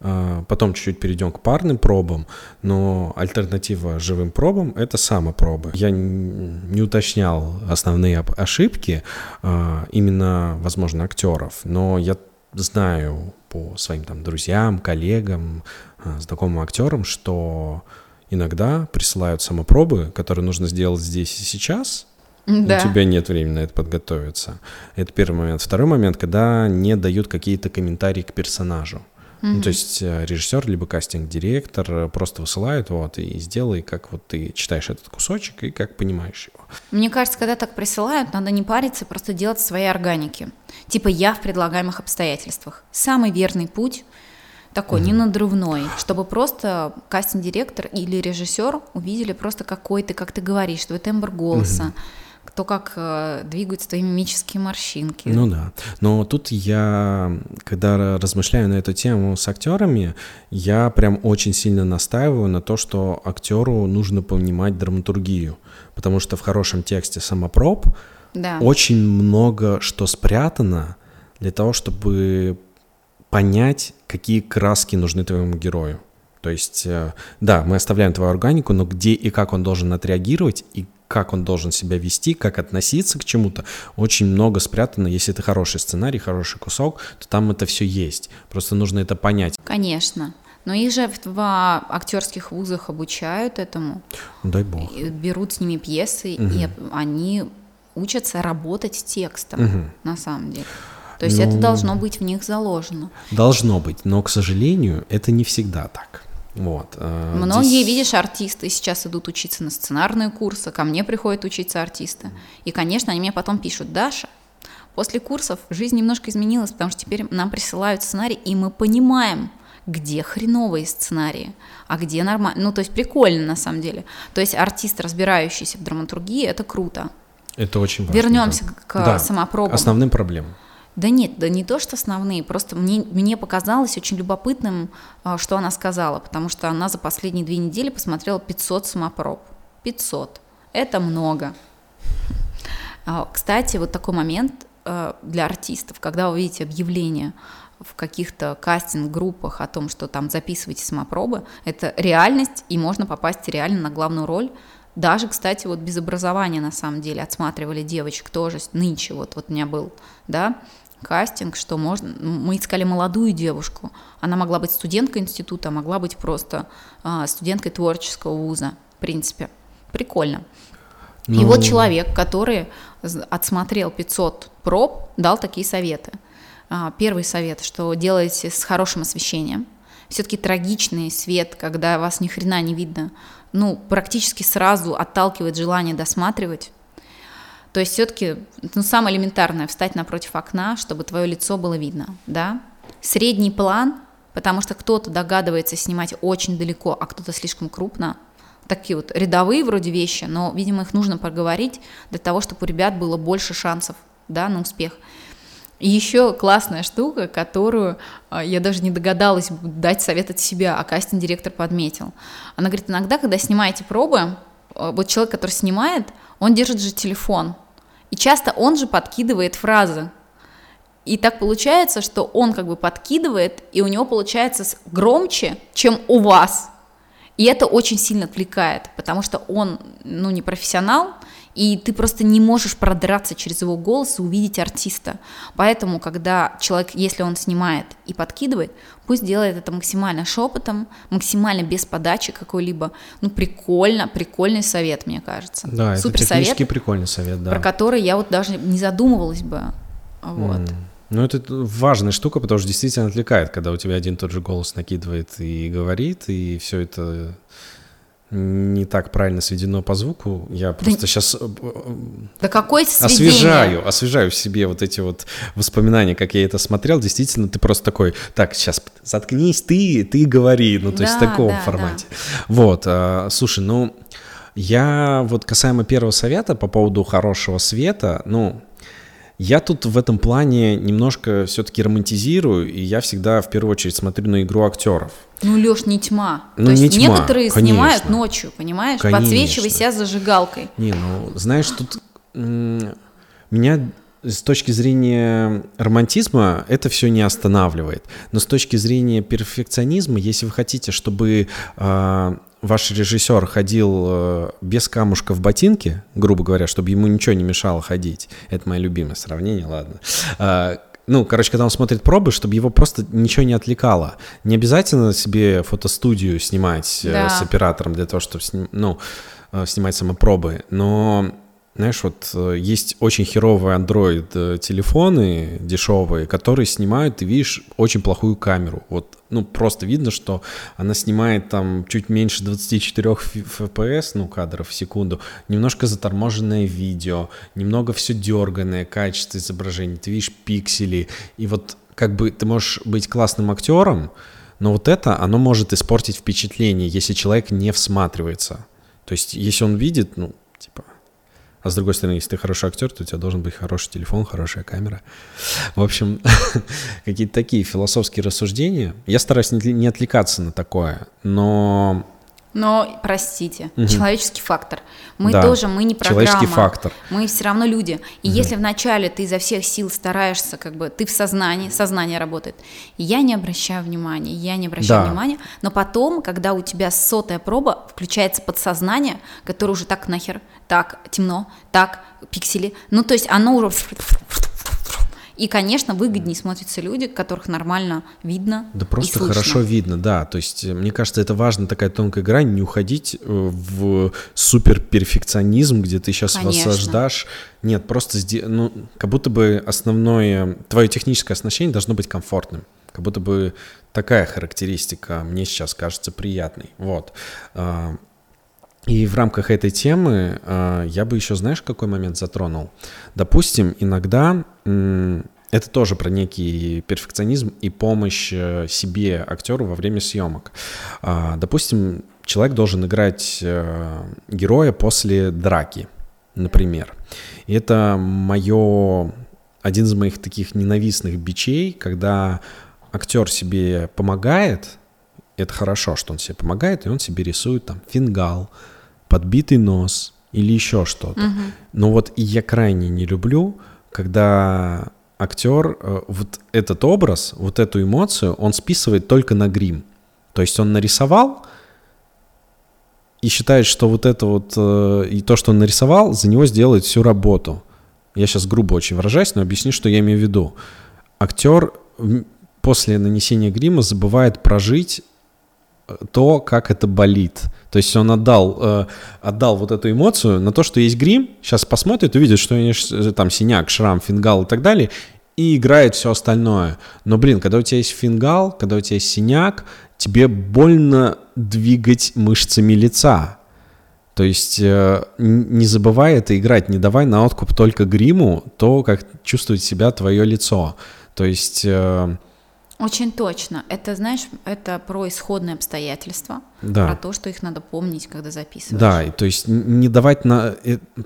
э, потом чуть-чуть перейдем к парным пробам, но альтернатива живым пробам это самопробы. Я не уточнял основные ошибки э, именно, возможно, актеров, но я знаю по своим там друзьям, коллегам, э, знакомым актерам, что иногда присылают самопробы, которые нужно сделать здесь и сейчас, Да. у тебя нет времени на это подготовиться. Это первый момент. Второй момент, когда не дают какие-то комментарии к персонажу. Ну, то есть э, режиссер либо кастинг-директор просто высылают, вот, и сделай, как вот ты читаешь этот кусочек и как понимаешь его. Мне кажется, когда так присылают, надо не париться, просто делать свои органики. Типа я в предлагаемых обстоятельствах. Самый верный путь такой, не надрывной, чтобы просто кастинг-директор или режиссер увидели просто какой ты, как ты говоришь, твой тембр голоса, то, как э, двигаются твои мимические морщинки. Ну да. Но тут я, когда размышляю на эту тему с актерами, я прям очень сильно настаиваю на то, что актеру нужно понимать драматургию. Потому что в хорошем тексте самопроб да. очень много что спрятано для того, чтобы понять, какие краски нужны твоему герою. То есть, э, да, мы оставляем твою органику, но где и как он должен отреагировать, и как он должен себя вести, как относиться к чему-то, очень много спрятано. Если это хороший сценарий, хороший кусок, то там это все есть. Просто нужно это понять. Конечно. Но их же в, актерских вузах обучают этому, дай бог. берут с ними пьесы, и они учатся работать с текстом, на самом деле. То есть это Ну. должно быть в них заложено. Должно быть, но, к сожалению, это не всегда так. Вот. э, Многие, здесь- видишь, артисты сейчас идут учиться на сценарные курсы, ко мне приходят учиться артисты. И, конечно, они мне потом пишут, Даша, после курсов жизнь немножко изменилась, потому что теперь нам присылают сценарий, и мы понимаем, где хреновые сценарии, а где нормально. Ну, то есть прикольно на самом деле. То есть артист, разбирающийся в драматургии, это круто. Это очень важно. Вернемся да. к да. самопробам. Основным проблемам. Да нет, да не то, что основные, просто мне, мне показалось очень любопытным, а, что она сказала, потому что она за последние две недели посмотрела 500 самопроб. 500. Это много. А, кстати, вот такой момент а, для артистов, когда вы видите объявление в каких-то кастинг-группах о том, что там записывайте самопробы, это реальность, и можно попасть реально на главную роль. Даже, кстати, вот без образования на самом деле отсматривали девочек тоже нынче, вот, вот у меня был, да, кастинг, что можно... Мы искали молодую девушку. Она могла быть студенткой института, а могла быть просто а, студенткой творческого вуза. В принципе, прикольно. Ну... И вот человек, который отсмотрел 500 проб, дал такие советы. А, первый совет, что делайте с хорошим освещением. Все-таки трагичный свет, когда вас ни хрена не видно, ну, практически сразу отталкивает желание досматривать то есть все-таки ну, самое элементарное встать напротив окна, чтобы твое лицо было видно, да. Средний план, потому что кто-то догадывается снимать очень далеко, а кто-то слишком крупно. Такие вот рядовые вроде вещи, но, видимо, их нужно проговорить для того, чтобы у ребят было больше шансов, да, на успех. И еще классная штука, которую а, я даже не догадалась дать совет от себя, а кастинг-директор подметил. Она говорит, иногда, когда снимаете пробы, а, вот человек, который снимает, он держит же телефон, и часто он же подкидывает фразы. И так получается, что он как бы подкидывает, и у него получается громче, чем у вас. И это очень сильно отвлекает, потому что он, ну, не профессионал, и ты просто не можешь продраться через его голос и увидеть артиста. Поэтому, когда человек, если он снимает и подкидывает, пусть делает это максимально шепотом, максимально без подачи какой-либо. Ну, прикольно, прикольный совет, мне кажется. Да, Супер это технически совет, прикольный совет, да. Про который я вот даже не задумывалась бы. Вот. Mm. Ну, это важная штука, потому что действительно отвлекает, когда у тебя один тот же голос накидывает и говорит, и все это не так правильно сведено по звуку. Я просто да, сейчас э, да какое освежаю, освежаю в себе вот эти вот воспоминания, как я это смотрел. Действительно, ты просто такой, так, сейчас заткнись, ты, ты говори, ну, то да, есть в таком да, формате. Да. Вот, а, слушай, ну, я вот касаемо первого совета по поводу хорошего света, ну, я тут в этом плане немножко все-таки романтизирую, и я всегда в первую очередь смотрю на игру актеров. Ну, Леш, не тьма. Ну, То не есть тьма, некоторые конечно. снимают ночью, понимаешь? Конечно. Подсвечивая себя зажигалкой. Не, ну, знаешь, тут меня с точки зрения романтизма это все не останавливает. Но с точки зрения перфекционизма, если вы хотите, чтобы э, ваш режиссер ходил э, без камушка в ботинке, грубо говоря, чтобы ему ничего не мешало ходить, это мое любимое сравнение, ладно. Э, ну, короче, когда он смотрит пробы, чтобы его просто ничего не отвлекало. Не обязательно себе фотостудию снимать э, да. с оператором для того, чтобы сним, ну, э, снимать самопробы, но знаешь, вот э, есть очень херовые Android э, телефоны дешевые, которые снимают, ты видишь, очень плохую камеру. Вот, ну, просто видно, что она снимает там чуть меньше 24 FPS, ну, кадров в секунду, немножко заторможенное видео, немного все дерганное, качество изображения, ты видишь пиксели, и вот как бы ты можешь быть классным актером, но вот это, оно может испортить впечатление, если человек не всматривается. То есть, если он видит, ну, а с другой стороны, если ты хороший актер, то у тебя должен быть хороший телефон, хорошая камера. В общем, [LAUGHS] какие-то такие философские рассуждения. Я стараюсь не отвлекаться на такое, но но, простите, угу. человеческий фактор. Мы да, тоже, мы не программа. Человеческий фактор. Мы все равно люди. И угу. если вначале ты изо всех сил стараешься, как бы ты в сознании, сознание работает, я не обращаю внимания, я не обращаю да. внимания, но потом, когда у тебя сотая проба, включается подсознание, которое уже так нахер, так темно, так пиксели, ну то есть оно уже и, конечно, выгоднее смотрятся люди, которых нормально видно. Да просто хорошо видно, да. То есть, э, мне кажется, это важно такая тонкая грань, не уходить э, в суперперфекционизм, где ты сейчас конечно. Нет, просто ну, как будто бы основное, твое техническое оснащение должно быть комфортным. Как будто бы такая характеристика мне сейчас кажется приятной. Вот. А, и в рамках этой темы э, я бы еще, знаешь, какой момент затронул? Допустим, иногда, это тоже про некий перфекционизм и помощь э, себе, актеру, во время съемок. А, допустим, человек должен играть э, героя после драки, например. И это мое, один из моих таких ненавистных бичей, когда актер себе помогает, это хорошо, что он себе помогает, и он себе рисует там фингал, подбитый нос или еще что-то. Угу. Но вот и я крайне не люблю, когда актер э, вот этот образ, вот эту эмоцию, он списывает только на грим. То есть он нарисовал и считает, что вот это вот э, и то, что он нарисовал, за него сделает всю работу. Я сейчас грубо очень выражаюсь, но объясню, что я имею в виду. Актер после нанесения грима забывает прожить то, как это болит. То есть он отдал, э, отдал вот эту эмоцию на то, что есть грим, сейчас посмотрит, увидит, что у него э, там синяк, шрам, фингал и так далее, и играет все остальное. Но, блин, когда у тебя есть фингал, когда у тебя есть синяк, тебе больно двигать мышцами лица. То есть э, не забывай это играть, не давай на откуп только гриму то, как чувствует себя твое лицо. То есть... Э, очень точно. Это, знаешь, это про исходные обстоятельства, да. про то, что их надо помнить, когда записываешь. Да, и то есть не давать на...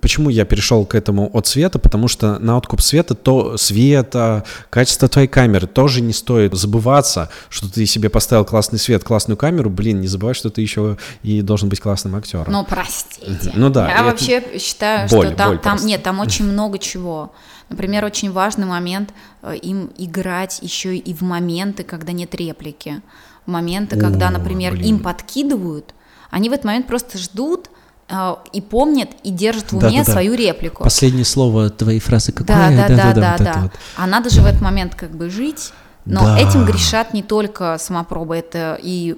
Почему я перешел к этому от света? Потому что на откуп света, то света, качество твоей камеры тоже не стоит забываться, что ты себе поставил классный свет, классную камеру, блин, не забывай, что ты еще и должен быть классным актером. Ну, простите. Ну да. Я вообще считаю, боль, что там, боль там нет, там очень много чего. Например, очень важный момент э, им играть еще и в моменты, когда нет реплики. В моменты, когда, например, блин. им подкидывают, они в этот момент просто ждут, э, и помнят и держат в уме да, да, свою реплику. Последнее слово твоей фразы какое? Да, да, да, да, да. да, да. Вот. А надо же в этот момент как бы жить. Но да. этим грешат не только самопробы, это и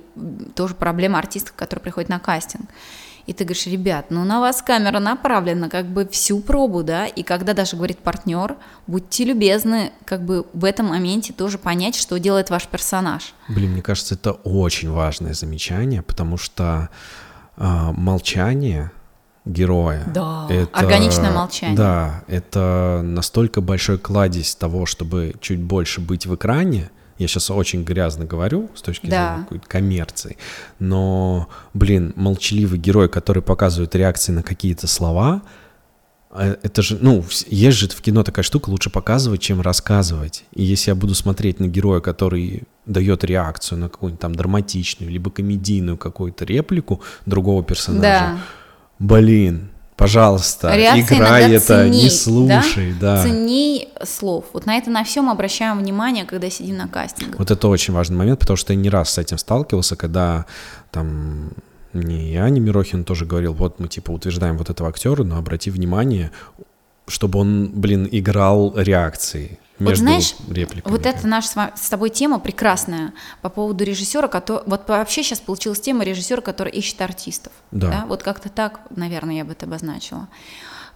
тоже проблема артистов, которые приходят на кастинг и ты говоришь, ребят, ну на вас камера направлена как бы всю пробу, да, и когда даже говорит партнер, будьте любезны как бы в этом моменте тоже понять, что делает ваш персонаж. Блин, мне кажется, это очень важное замечание, потому что э, молчание героя. Да, это, органичное молчание. Да, это настолько большой кладезь того, чтобы чуть больше быть в экране, я сейчас очень грязно говорю с точки да. зрения какой-то коммерции, но, блин, молчаливый герой, который показывает реакции на какие-то слова, э, это же, ну, есть же в кино такая штука, лучше показывать, чем рассказывать. И если я буду смотреть на героя, который дает реакцию на какую-нибудь там драматичную, либо комедийную какую-то реплику другого персонажа, да. блин, Пожалуйста, Реакция играй это, ценней, не слушай, да? да. Ценней слов. Вот на это на всем обращаем внимание, когда сидим на кастинге. Вот это очень важный момент, потому что я не раз с этим сталкивался, когда там не я, не Мирохин тоже говорил, вот мы типа утверждаем вот этого актера, но обрати внимание, чтобы он, блин, играл реакции вот знаешь, репликами. Вот это наша с тобой тема прекрасная по поводу режиссера, который вот вообще сейчас получилась тема режиссера, который ищет артистов. Да. да? Вот как-то так, наверное, я бы это обозначила.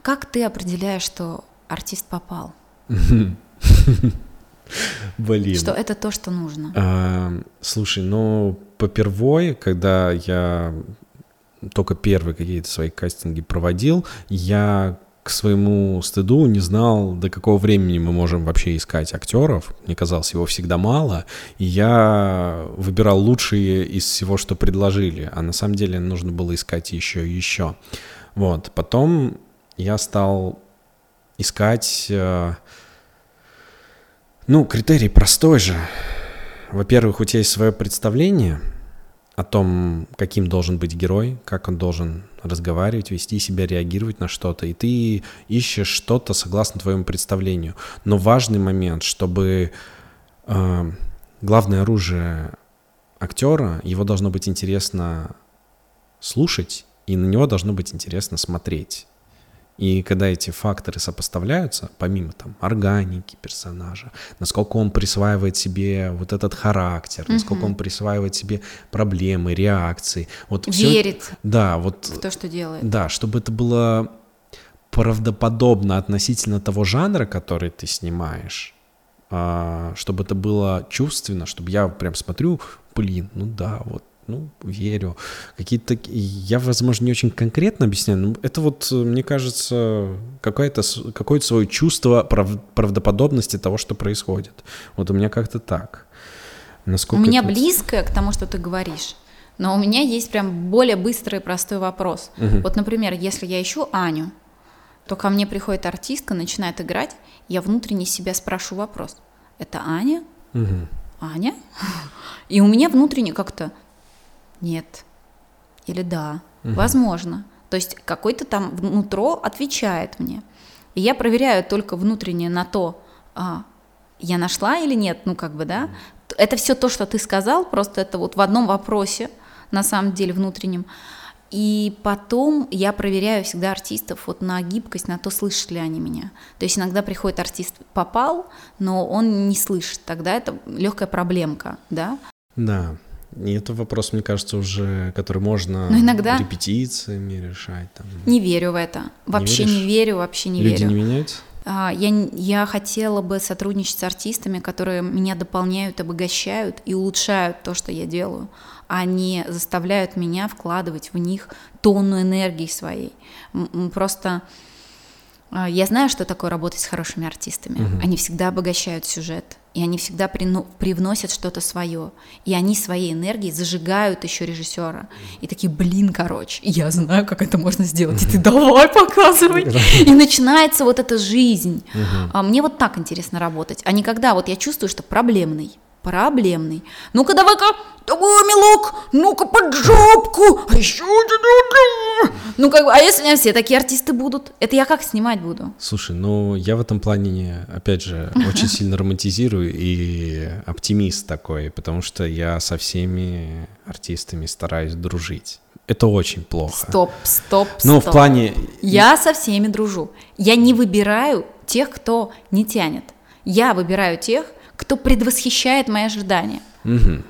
Как ты определяешь, что артист попал? [LAUGHS] Блин. Что это то, что нужно. А, слушай, ну, попервой, когда я только первые какие-то свои кастинги проводил, я своему стыду не знал, до какого времени мы можем вообще искать актеров. Мне казалось, его всегда мало. И я выбирал лучшие из всего, что предложили. А на самом деле нужно было искать еще и еще. Вот. Потом я стал искать... Э, ну, критерий простой же. Во-первых, у тебя есть свое представление — о том, каким должен быть герой, как он должен разговаривать, вести себя, реагировать на что-то. И ты ищешь что-то согласно твоему представлению. Но важный момент, чтобы э, главное оружие актера, его должно быть интересно слушать, и на него должно быть интересно смотреть. И когда эти факторы сопоставляются, помимо там органики персонажа, насколько он присваивает себе вот этот характер, угу. насколько он присваивает себе проблемы, реакции, вот верит все, да, вот в то, что делает. Да, чтобы это было правдоподобно относительно того жанра, который ты снимаешь, а, чтобы это было чувственно, чтобы я прям смотрю, блин, ну да, вот ну, верю. Какие-то я, возможно, не очень конкретно объясняю, но это вот, мне кажется, какое-то какое-то свое чувство прав, правдоподобности того, что происходит. Вот у меня как-то так. Насколько у меня это... близкое к тому, что ты говоришь. Но у меня есть прям более быстрый и простой вопрос. Угу. Вот, например, если я ищу Аню, то ко мне приходит артистка, начинает играть, я внутренне себя спрашиваю вопрос. Это Аня? Угу. Аня? [LAUGHS] И у меня внутренне как-то нет. Или да. Угу. Возможно. То есть какой-то там внутро отвечает мне. И я проверяю только внутренне на то, а, я нашла или нет, ну как бы, да. Это все то, что ты сказал, просто это вот в одном вопросе, на самом деле внутреннем. И потом я проверяю всегда артистов вот на гибкость, на то, слышат ли они меня. То есть иногда приходит артист, попал, но он не слышит, тогда это легкая проблемка, да? Да. И это вопрос, мне кажется, уже, который можно Но иногда репетициями решать. Там. Не верю в это. Вообще не, не верю, вообще не Люди верю. Люди не меняются? А, я, я хотела бы сотрудничать с артистами, которые меня дополняют, обогащают и улучшают то, что я делаю, не заставляют меня вкладывать в них тонну энергии своей. Просто я знаю, что такое работать с хорошими артистами. Угу. Они всегда обогащают сюжет, и они всегда привносят что-то свое, и они своей энергией зажигают еще режиссера. И такие, блин, короче, я знаю, как это можно сделать, и ты давай показывай. И начинается вот эта жизнь. А мне вот так интересно работать, а не когда вот я чувствую, что проблемный проблемный. Ну-ка, давай-ка, давай, милок, ну-ка под жопку, а еще... Ну, как бы, а если у меня все такие артисты будут, это я как снимать буду? Слушай, ну, я в этом плане, опять же, очень сильно романтизирую и оптимист такой, потому что я со всеми артистами стараюсь дружить. Это очень плохо. Стоп, стоп, Ну, в плане... Я со всеми дружу. Я не выбираю тех, кто не тянет. Я выбираю тех, кто предвосхищает мои ожидания. Угу.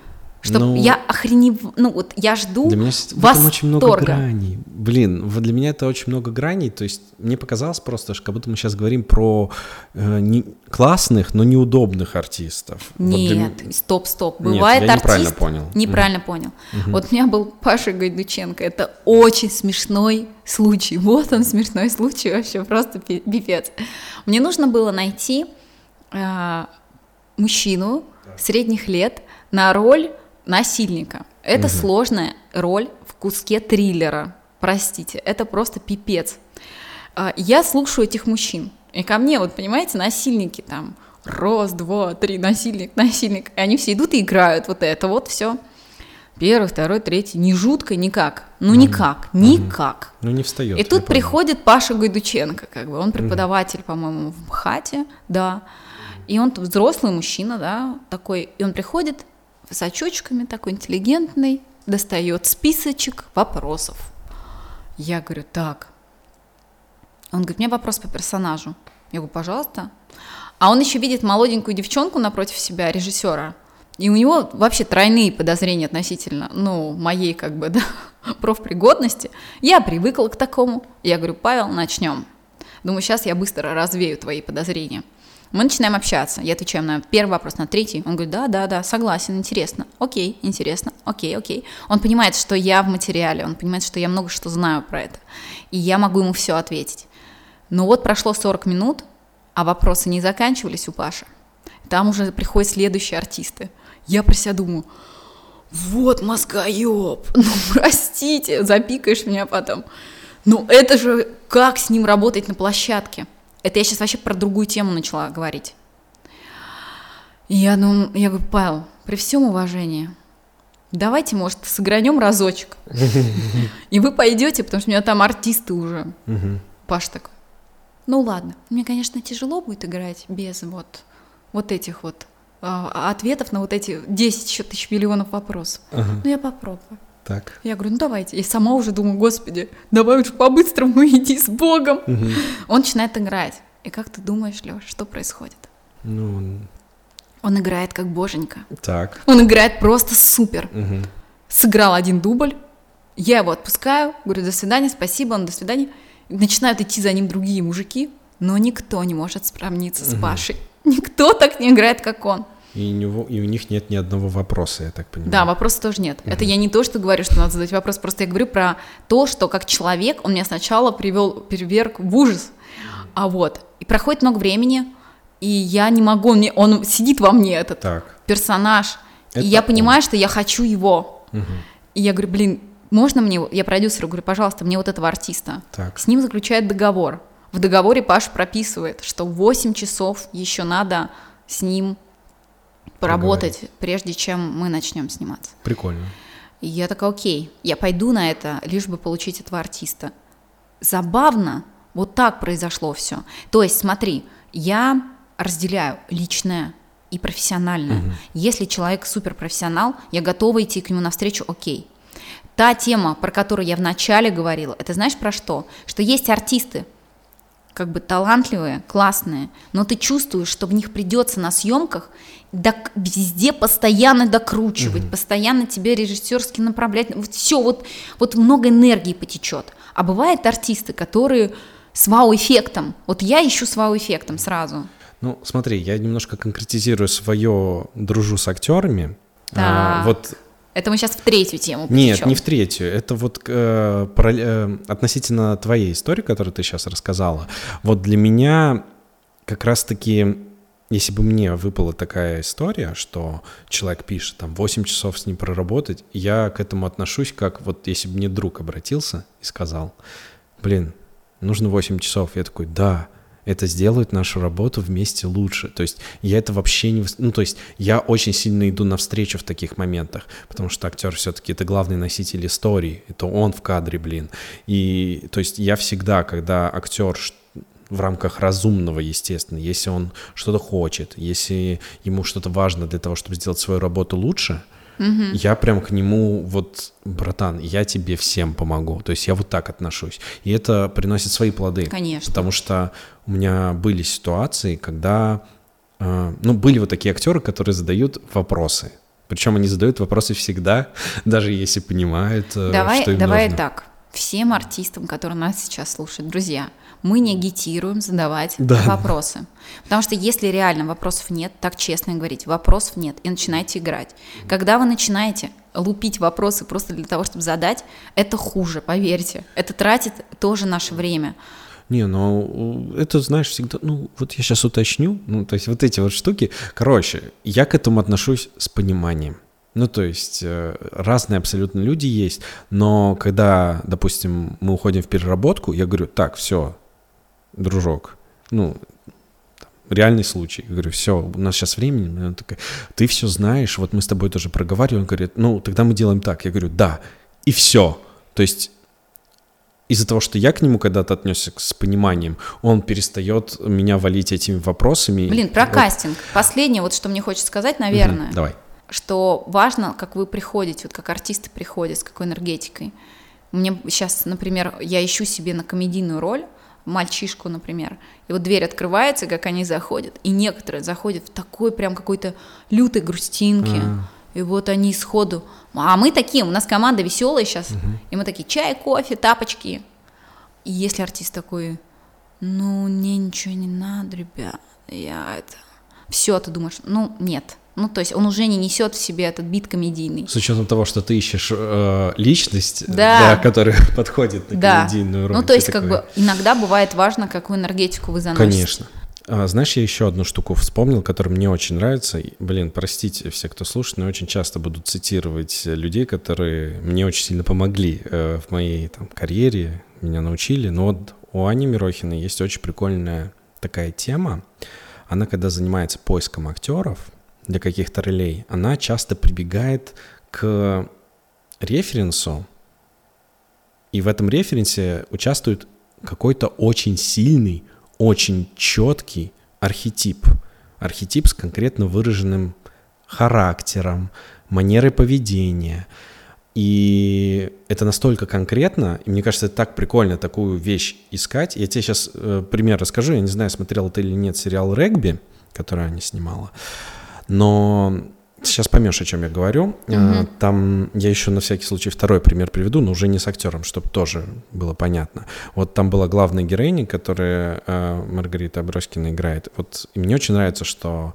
Чтобы ну, я охренев... Ну, вот я жду Для меня в этом очень много граней. Блин, вот для меня это очень много граней. То есть мне показалось просто, что как будто мы сейчас говорим про э, не, классных, но неудобных артистов. Нет, вот для... стоп, стоп. Бывает Нет, я артист... неправильно понял. Неправильно угу. понял. Угу. Вот у меня был Паша Гайдученко. Это очень смешной случай. [LAUGHS] Вот он смешной случай вообще, просто пипец. Мне нужно было найти... Э, мужчину средних лет на роль насильника. Это угу. сложная роль в куске триллера. Простите, это просто пипец. А, я слушаю этих мужчин. И ко мне, вот понимаете, насильники там, раз, два, три, насильник, насильник. И они все идут и играют вот это вот все. Первый, второй, третий. Не жутко, никак. Ну, никак, никак. Ну, не встает. И тут приходит Паша Гайдученко, как бы. Он преподаватель, по-моему, в МХАТе, да. И он взрослый мужчина, да, такой, и он приходит с очочками, такой интеллигентный, достает списочек вопросов. Я говорю, так. Он говорит, у меня вопрос по персонажу. Я говорю, пожалуйста. А он еще видит молоденькую девчонку напротив себя, режиссера. И у него вообще тройные подозрения относительно, ну, моей, как бы, [LAUGHS] да, профпригодности. Я привыкла к такому. Я говорю, Павел, начнем. Думаю, сейчас я быстро развею твои подозрения. Мы начинаем общаться. Я отвечаю на первый вопрос, на третий. Он говорит, да, да, да, согласен, интересно. Окей, интересно, окей, окей. Он понимает, что я в материале, он понимает, что я много что знаю про это. И я могу ему все ответить. Но вот прошло 40 минут, а вопросы не заканчивались у Паши. Там уже приходят следующие артисты. Я про себя думаю, вот мозгоеб, [LAUGHS] ну простите, запикаешь меня потом. Ну это же как с ним работать на площадке? Это я сейчас вообще про другую тему начала говорить. И я, ну, я говорю, Павел, при всем уважении, давайте, может, сыгранем разочек. И вы пойдете, потому что у меня там артисты уже. Паш такой. Ну ладно, мне, конечно, тяжело будет играть без вот, вот этих вот а, ответов на вот эти 10 еще тысяч миллионов вопросов. Но я попробую. Так. Я говорю, ну давайте. И сама уже думаю, господи, давай уже по-быстрому [LAUGHS] иди с Богом. Угу. Он начинает играть. И как ты думаешь, Леш, что происходит? Ну, он играет как боженька. Так. Он играет просто супер. Угу. Сыграл один дубль, я его отпускаю, говорю, до свидания, спасибо, он до свидания. Начинают идти за ним другие мужики, но никто не может сравниться угу. с Пашей. Никто так не играет, как он. И, него, и у них нет ни одного вопроса, я так понимаю. Да, вопроса тоже нет. Это я не то, что говорю, что надо задать вопрос, просто я говорю про то, что как человек он меня сначала привел, переверг в ужас, а вот, и проходит много времени, и я не могу, мне, он сидит во мне, этот Так. персонаж, Это и я он. понимаю, что я хочу его. Мгм. И я говорю, блин, можно мне, я продюсеру говорю, пожалуйста, мне вот этого артиста. Так. С ним заключает договор. В договоре Паш прописывает, что 8 часов еще надо с ним поработать, прежде чем мы начнем сниматься. Прикольно. И я такая, окей, я пойду на это, лишь бы получить этого артиста. Забавно, вот так произошло все. То есть, смотри, я разделяю личное и профессиональное. Если человек суперпрофессионал, я готова идти к нему навстречу, окей. Та тема, про которую я вначале говорила, это знаешь про что? Что есть артисты, как бы талантливые, классные, но ты чувствуешь, что в них придется на съемках док- везде постоянно докручивать, постоянно тебе режиссерски направлять, вот все, вот, вот много энергии потечет. А бывают артисты, которые с вау-эффектом. Вот я ищу с вау-эффектом сразу. Ну, смотри, я немножко конкретизирую свое дружу с актерами. А, Так. вот Это мы сейчас в третью тему Нет, потечем. не в третью. Это вот э, паралле- э, относительно твоей истории, которую ты сейчас рассказала. Вот для меня как раз-таки, если бы мне выпала такая история, что человек пишет, там, 8 часов с ним проработать, я к этому отношусь как вот если бы мне друг обратился и сказал, блин, нужно 8 часов. Я такой, да, это сделает нашу работу вместе лучше. То есть я это вообще не... Ну, то есть я очень сильно иду навстречу в таких моментах, потому что актер все-таки это главный носитель истории, это он в кадре, блин. И то есть я всегда, когда актер в рамках разумного, естественно, если он что-то хочет, если ему что-то важно для того, чтобы сделать свою работу лучше, я прям к нему вот, братан, я тебе всем помогу. То есть я вот так отношусь. И это приносит свои плоды. Конечно. Потому что у меня были ситуации, когда, э, ну, были вот такие актеры, которые задают вопросы. Причем они задают вопросы всегда, [LAUGHS] даже если понимают, э, Давай, что им давай нужно. так. Всем артистам, которые нас сейчас слушают, друзья, мы не агитируем задавать Да. вопросы. Потому что если реально вопросов нет, так честно говорить, вопросов нет, и начинаете играть. Когда вы начинаете лупить вопросы просто для того, чтобы задать, это хуже, поверьте. Это тратит тоже наше время. Не, ну, это, знаешь, всегда, ну, вот я сейчас уточню, ну, то есть вот эти вот штуки, короче, я к этому отношусь с пониманием. Ну, то есть э, разные абсолютно люди есть, но когда, допустим, мы уходим в переработку, я говорю, так, все, дружок, ну, реальный случай. Я говорю, все, у нас сейчас времени. Он такой, ты все знаешь, вот мы с тобой тоже проговаривали. Он говорит, ну, тогда мы делаем так. Я говорю, да, и все. То есть из-за того, что я к нему когда-то отнесся с пониманием, он перестает меня валить этими вопросами. Блин, про Вот. кастинг. Последнее, вот что мне хочется сказать, наверное. Мгм, Давай. что важно, как вы приходите, вот как артисты приходят, с какой энергетикой. Мне сейчас, например, я ищу себе на комедийную роль, мальчишку, например, и вот дверь открывается, как они заходят, и некоторые заходят в такой прям какой-то лютой грустинки, А. и вот они сходу, а мы такие, у нас команда веселая сейчас, и мы такие, чай, кофе, тапочки, и если артист такой, ну, мне ничего не надо, ребят, я это... Все, ты думаешь, ну, нет. Ну, то есть он уже не несет в себе этот бит комедийный. С учетом того, что ты ищешь э, личность, Да. да, которая [LAUGHS] подходит на Да. комедийную роль. Ну, то есть, как такой, бы, иногда бывает важно, какую энергетику вы заносите. Конечно. А, знаешь, я еще одну штуку вспомнил, которая мне очень нравится. Блин, простите все, кто слушает, но я очень часто буду цитировать э, людей, которые мне очень сильно помогли э, в моей там, карьере, меня научили. Но вот у Ани Мирохиной есть очень прикольная такая тема. Она, когда занимается поиском актеров для каких-то ролей, она часто прибегает к референсу, и в этом референсе участвует какой-то очень сильный, очень четкий архетип. Архетип с конкретно выраженным характером, манерой поведения. И это настолько конкретно, и мне кажется, это так прикольно такую вещь искать. Я тебе сейчас э, пример расскажу. Я не знаю, смотрел ты или нет сериал «Регби», который Аня снимала. Но сейчас поймешь, о чем я говорю. Э, Там я еще на всякий случай второй пример приведу, но уже не с актером, чтобы тоже было понятно. Вот там была главная героиня, которая э, Маргарита Аброськина играет. Вот мне очень нравится, что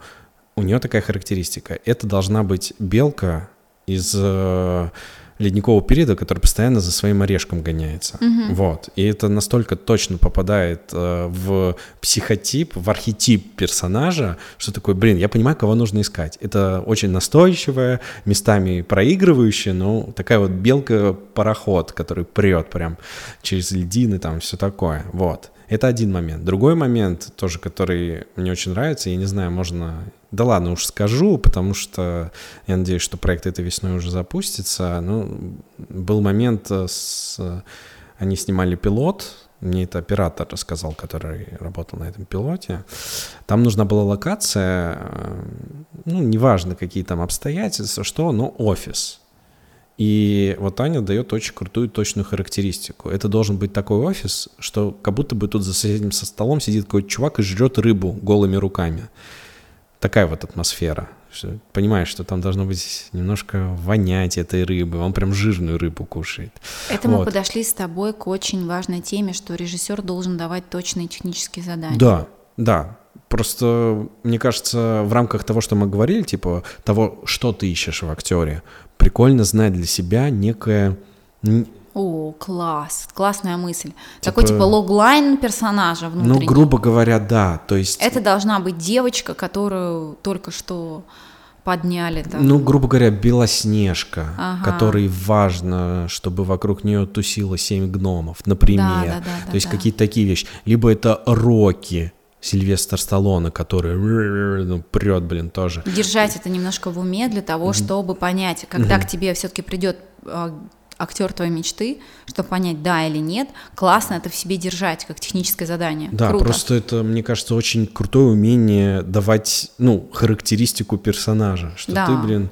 у нее такая характеристика. Это должна быть белка из э, ледникового периода, который постоянно за своим орешком гоняется. Мгм. Вот. И это настолько точно попадает э, в психотип, в архетип персонажа, что такое, блин, я понимаю, кого нужно искать. Это очень настойчивая, местами проигрывающая, но такая вот белка-пароход, который прет прям через льдины, там все такое. Вот. Это один момент. Другой момент, тоже, который мне очень нравится, я не знаю, можно... Да ладно, уж скажу, потому что я надеюсь, что проект этой весной уже запустится. Ну, был момент э, с... Они снимали пилот, мне это оператор рассказал, который работал на этом пилоте. Там нужна была локация, э, ну, неважно, какие там обстоятельства, что, но офис. И вот Аня дает очень крутую точную характеристику. Это должен быть такой офис, что как будто бы тут за соседним со столом сидит какой-то чувак и жрет рыбу голыми руками. Такая вот атмосфера. Что, понимаешь, что там должно быть немножко вонять этой рыбы. Он прям жирную рыбу кушает. Это мы Вот. подошли с тобой к очень важной теме, что режиссер должен давать точные технические задания. Да, да. Просто, мне кажется, в рамках того, что мы говорили, типа того, что ты ищешь в актере, прикольно знать для себя некое... О, класс, классная мысль. Типа- Такой типа логлайн персонажа Ну, внутренний. грубо говоря, да. То есть... Это должна быть девочка, которую только что подняли там. Ну, грубо говоря, Белоснежка, Ага. которой важно, чтобы вокруг нее тусило семь гномов, например. Да, да, да, То есть да. какие-то такие вещи. Либо это Рокки, Сильвестр Сталлоне, который ну, прет, блин, тоже. Держать это немножко в уме для того, чтобы понять, когда к тебе все-таки придет актер твоей мечты, чтобы понять, да или нет, классно это в себе держать, как техническое задание. Да, Круто. просто это, мне кажется, очень крутое умение давать, ну, характеристику персонажа, что Да. ты, блин,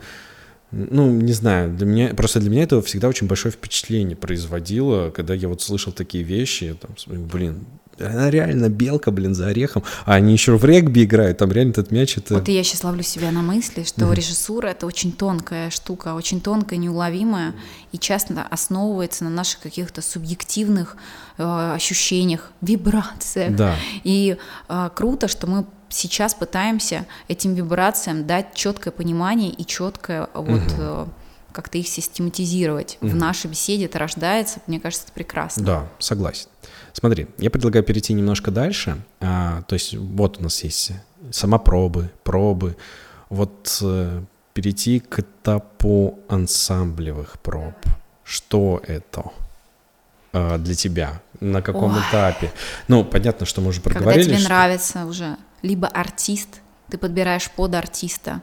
ну, не знаю, для меня, просто для меня это всегда очень большое впечатление производило, когда я вот слышал такие вещи, я там, блин, она реально белка, блин, за орехом, а они еще в регби играют, там реально этот мяч, это... Вот и я сейчас ловлю себя на мысли, что режиссура это очень тонкая штука, очень тонкая, неуловимая, и часто основывается на наших каких-то субъективных э, ощущениях, вибрациях. Да. И э, круто, что мы сейчас пытаемся этим вибрациям дать четкое понимание и четкое вот э, как-то их систематизировать. В нашей беседе это рождается, мне кажется, это прекрасно. Да, согласен. Смотри, я предлагаю перейти немножко дальше. А, то есть вот у нас есть самопробы, пробы. Вот э, перейти к этапу ансамблевых проб. Что это а, для тебя? На каком Ой. этапе? Ну, понятно, что мы уже Когда проговорили. тебе что- нравится уже либо артист, ты подбираешь под артиста.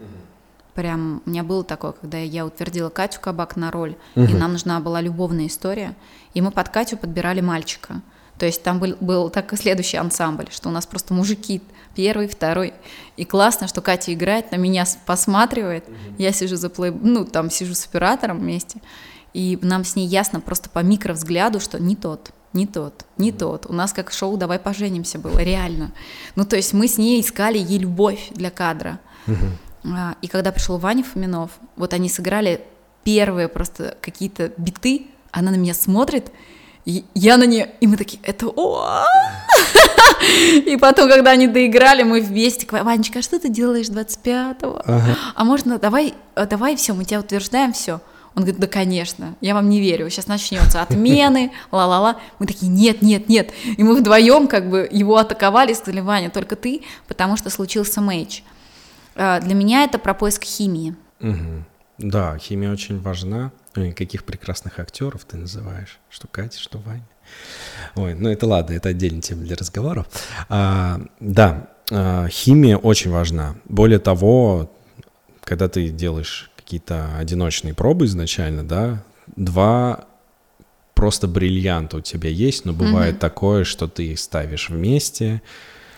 Прям у меня было такое, когда я утвердила Катю Кабак на роль, и нам нужна была любовная история, и мы под Катю подбирали мальчика. То есть там был, был так и следующий ансамбль, что у нас просто мужики первый, второй. И классно, что Катя играет, на меня посматривает, я сижу за плей... ну там сижу с оператором вместе, и нам с ней ясно просто по микровзгляду, что не тот, не тот, не тот. У нас как шоу «Давай поженимся» было, реально. Ну, то есть мы с ней искали ей любовь для кадра. А, И когда пришел Ваня Фоминов, вот они сыграли первые просто какие-то биты, она на меня смотрит, и я на нее, и мы такие, это о И потом, когда они доиграли, мы вместе, Ванечка, а что ты делаешь 25-го? А можно, давай, э, давай все, мы тебя утверждаем, все. Он говорит, да, конечно, я вам не верю, сейчас начнется отмены, ла-ла-ла. Мы такие, нет, нет, нет. И мы вдвоем как бы его атаковали, сказали, Ваня, только ты, потому что случился мэйч. А, Для меня это про поиск химии. Мгм. Да, химия очень важна. Ой, каких прекрасных актеров ты называешь? Что Катя, что Ваня. Ой, ну это ладно, это отдельная тема для разговоров. А, да, а, химия очень важна. Более того, когда ты делаешь какие-то одиночные пробы изначально, да, два просто бриллианта у тебя есть, но бывает такое, что ты их ставишь вместе,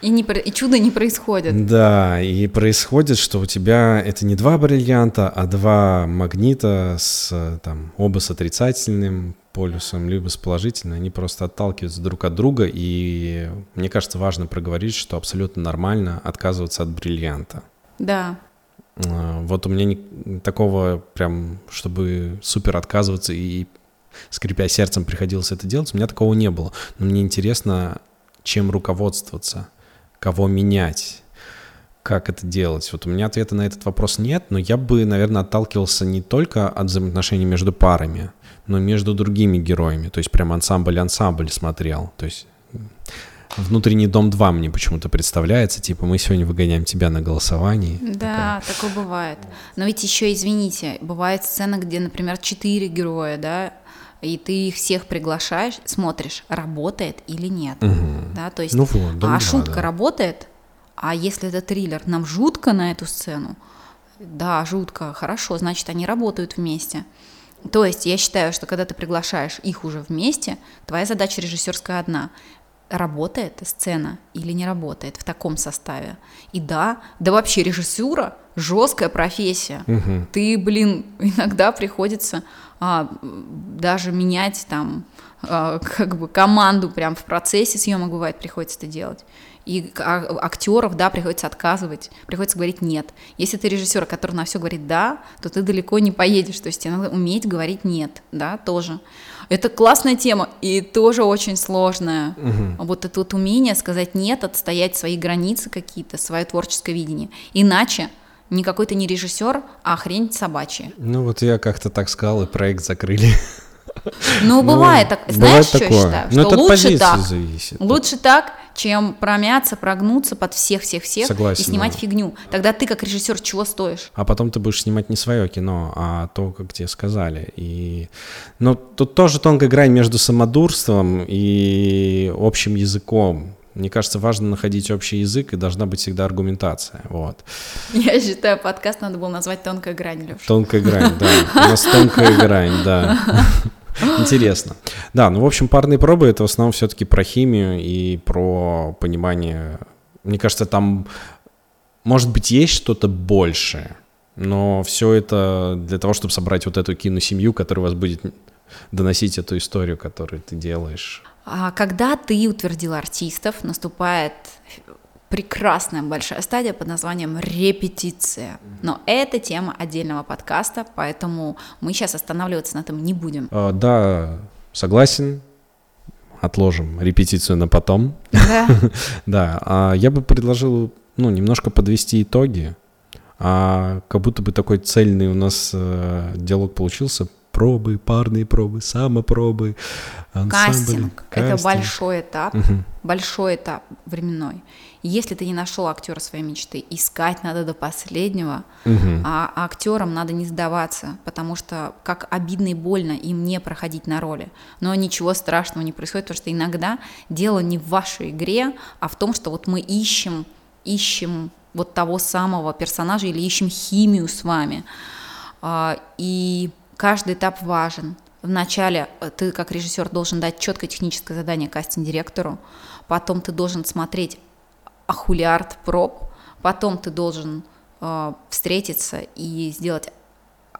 И, не, и чудо не происходит. да, и происходит, что у тебя это не два бриллианта, а два магнита с там оба с отрицательным полюсом, либо с положительным, они просто отталкиваются друг от друга, и мне кажется, важно проговорить, что абсолютно нормально отказываться от бриллианта. Да. А, Вот у меня не- такого прям, чтобы супер отказываться и скрипя сердцем приходилось это делать, у меня такого не было. Но мне интересно, чем руководствоваться, кого менять. как это делать? Вот у меня ответа на этот вопрос нет, но я бы, наверное, отталкивался не только от взаимоотношений между парами, но и между другими героями. То есть прям ансамбль-ансамбль смотрел. То есть Внутренний дом 2 мне почему-то представляется, типа мы сегодня выгоняем тебя на голосовании. Да, такое, такое бывает. Но ведь еще, извините, бывает сцена, где, например, четыре героя, да, и ты их всех приглашаешь, смотришь, работает или нет, угу. да, то есть, ну вот, дом а 2, шутка да. работает, а если это триллер, нам жутко на эту сцену, да, жутко, хорошо, значит, они работают вместе. То есть я считаю, что когда ты приглашаешь их уже вместе, твоя задача режиссерская одна работает сцена или не работает в таком составе. И да, да вообще режиссура жесткая профессия. Угу. Ты, блин, иногда приходится а, даже менять там а, как бы команду прям в процессе съемок бывает приходится это делать и а, актеров, да, приходится отказывать, приходится говорить нет. Если ты режиссер, который на все говорит да, то ты далеко не поедешь, то есть тебе надо уметь говорить нет, да, тоже. Это классная тема и тоже очень сложная. Угу. Вот это вот умение сказать нет, отстоять свои границы какие-то, свое творческое видение. Иначе никакой ты не режиссер, а хрень собачья. Ну вот я как-то так сказал, и проект закрыли. [LAUGHS] Ну, бывает так. Знаешь, что я считаю? Ну, что лучше так. Зависит. Лучше так, чем промяться, прогнуться под всех-всех-всех и снимать фигню. Тогда ты, как режиссер, чего стоишь? А потом ты будешь снимать не свое кино, а то, как тебе сказали. И... Но тут тоже тонкая грань между самодурством и общим языком. Мне кажется, важно находить общий язык, и должна быть всегда аргументация. Вот. Я считаю, подкаст надо было назвать «Тонкая грань», Леша. Тонкая грань, да. У нас тонкая грань, да. [LAUGHS] [GASPS] Интересно. Да, ну, в общем, парные пробы — это в основном все-таки про химию и про понимание. Мне кажется, там, может быть, есть что-то большее, но все это для того, чтобы собрать вот эту киносемью, которая вас будет доносить эту историю, которую ты делаешь. А когда ты утвердил артистов, наступает прекрасная большая стадия под названием репетиция. Но это тема отдельного подкаста, поэтому мы сейчас останавливаться на этом не будем. А, да, согласен. Отложим репетицию на потом. Да. [LAUGHS] да. А я бы предложил, ну, немножко подвести итоги. А как будто бы такой цельный у нас э, диалог получился пробы, парные пробы, самопробы, ансамбль. Кастинг. Кастинг. Это большой этап, угу. большой этап временной. Если ты не нашел актера своей мечты, искать надо до последнего, угу. а актерам надо не сдаваться, потому что как обидно и больно им не проходить на роли. Но ничего страшного не происходит, потому что иногда дело не в вашей игре, а в том, что вот мы ищем, ищем вот того самого персонажа или ищем химию с вами. А, и каждый этап важен. Вначале э, ты как режиссер должен дать четкое техническое задание кастинг-директору, потом ты должен смотреть ахулиард проб, потом ты должен э, встретиться и сделать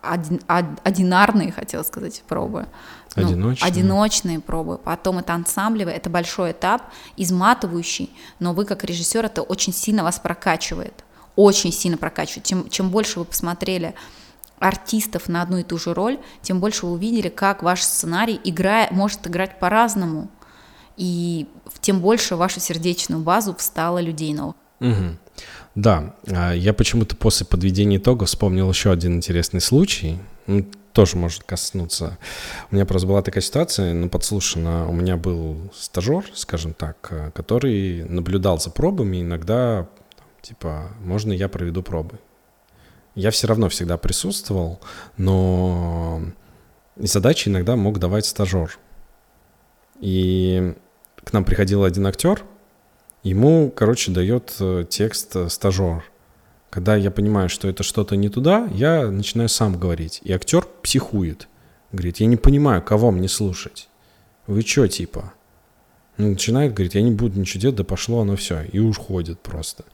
один, одинарные, хотела сказать, пробы. Ну, одиночные. одиночные пробы. Потом это ансамблевые, это большой этап, изматывающий, но вы как режиссер это очень сильно вас прокачивает. Очень сильно прокачивает. Чем, чем больше вы посмотрели артистов на одну и ту же роль, тем больше вы увидели, как ваш сценарий играя, может играть по-разному. И тем больше вашу сердечную базу встало людей новых. Угу. Да, а, я почему-то после подведения итогов вспомнил еще один интересный случай. Тоже может коснуться. У меня просто была такая ситуация, ну, подслушана. У меня был стажер, скажем так, а, который наблюдал за пробами. Иногда, типа, можно я проведу пробы. Я все равно всегда присутствовал, но задачи иногда мог давать стажер. И к нам приходил один актер, ему, короче, дает э, текст э, стажер. Когда я понимаю, что это что-то не туда, я начинаю сам говорить. И актер психует. Говорит, я не понимаю, кого мне слушать. Вы чё, типа? начинает, говорит, я не буду ничего делать, да пошло оно все. И уходит просто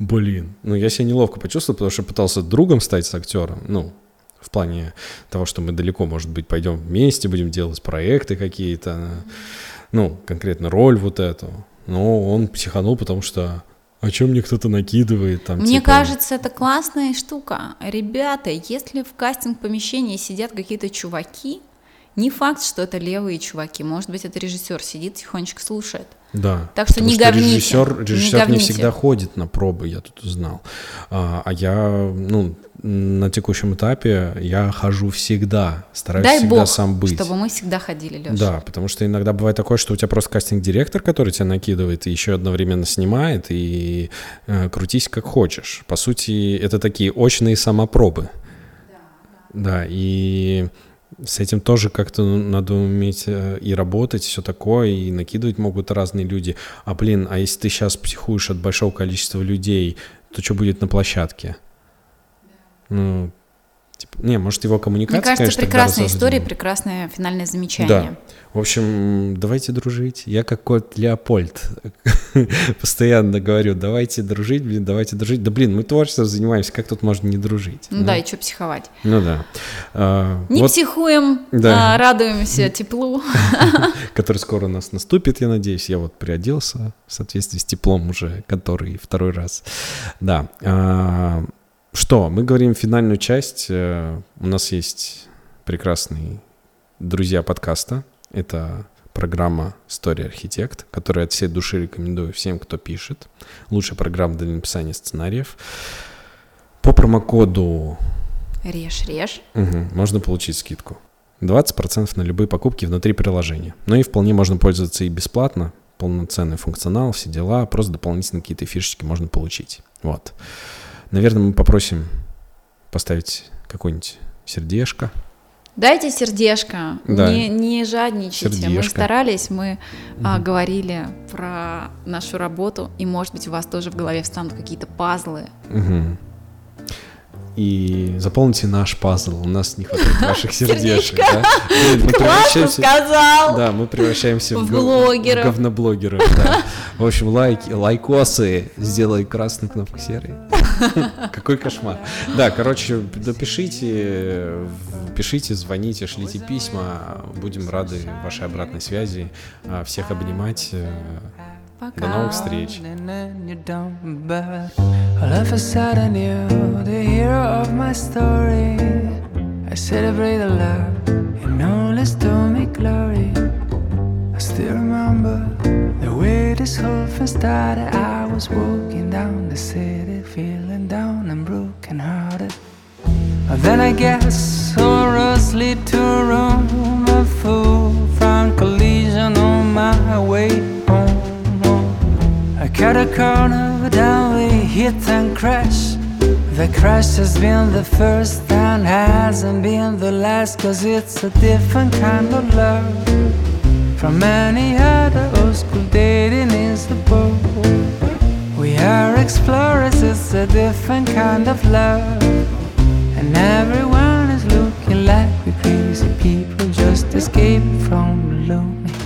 блин. Ну, я себя неловко почувствовал, потому что пытался другом стать с актером. Ну, в плане того, что мы далеко, может быть, пойдем вместе, будем делать проекты какие-то. Ну, конкретно роль вот эту. Но он психанул, потому что о чем мне кто-то накидывает там. Мне типа... кажется, это классная штука. Ребята, если в кастинг-помещении сидят какие-то чуваки, не факт, что это левые чуваки. Может быть, это режиссер сидит, тихонечко слушает. Да. Так что не говните, Режиссер, не режиссер не, говните. всегда ходит на пробы, я тут узнал. А, а я, ну, на текущем этапе я хожу всегда, стараюсь Дай всегда бог, сам быть. чтобы мы всегда ходили, Леша. Да, потому что иногда бывает такое, что у тебя просто кастинг-директор, который тебя накидывает и еще одновременно снимает, и э, крутись как хочешь. По сути, это такие очные самопробы. Да, и с этим тоже как-то ну, надо уметь э, и работать, все такое, и накидывать могут разные люди. А блин, а если ты сейчас психуешь от большого количества людей, то что будет на площадке? Ну, не, может его коммуникация, Мне кажется, конечно, прекрасная история, прекрасное финальное Да. замечание. В общем, давайте дружить. Я как кот Леопольд [LAUGHS] постоянно говорю, давайте дружить, блин, давайте дружить. Да блин, мы творчеством занимаемся, как тут можно не дружить? Ну, да, и что психовать? Ну да. А, Не вот, психуем, Да. а радуемся теплу. [LAUGHS] который скоро у нас наступит, я надеюсь. Я вот приоделся в соответствии с теплом уже, который второй раз. Да. А, что, мы говорим финальную часть. Э, У нас есть прекрасные друзья подкаста. Это программа «Story Архитект», которую от всей души рекомендую всем, кто пишет. Лучшая программа для написания сценариев. По промокоду Режь, режь. Мгм, можно получить скидку. 20% на любые покупки внутри приложения. Ну и вполне можно пользоваться и бесплатно. Полноценный функционал, все дела. Просто дополнительные какие-то фишечки можно получить. Вот. Наверное, мы попросим поставить какое-нибудь сердечко. Дайте сердечко, Да. не, не жадничайте. Мы Сердечко. старались, мы а, говорили про нашу работу, и, может быть, у вас тоже в голове встанут какие-то пазлы. Мгм. И заполните наш пазл. У нас не хватает [LAUGHS] ваших сердечек. да? Мы превращаемся- сказал! Да, мы превращаемся в, В блогеров. в говноблогеров. да. В общем, лайки, лайкосы, сделай красную кнопку серой. [LAUGHS] Какой кошмар. Да, короче, допишите, пишите, звоните, шлите письма. Будем рады вашей обратной связи. А, Всех обнимать. Э, До новых встреч. And then you don't, but all of a sudden you're the hero of my story. I celebrate the love and all is to me glory. I still remember the way this whole thing started. I was walking down the city, feeling down and broken hearted. Then I guess sorrows lead to Rome. A fool from collision on my way home. I Cut a corner down, we hit and crash. The crash has been the first and hasn't been the last, cause it's a different kind of love. From any other old school dating is the book. We are explorers, it's a different kind of love. And everyone is looking like we crazy people just escaped from the lonely.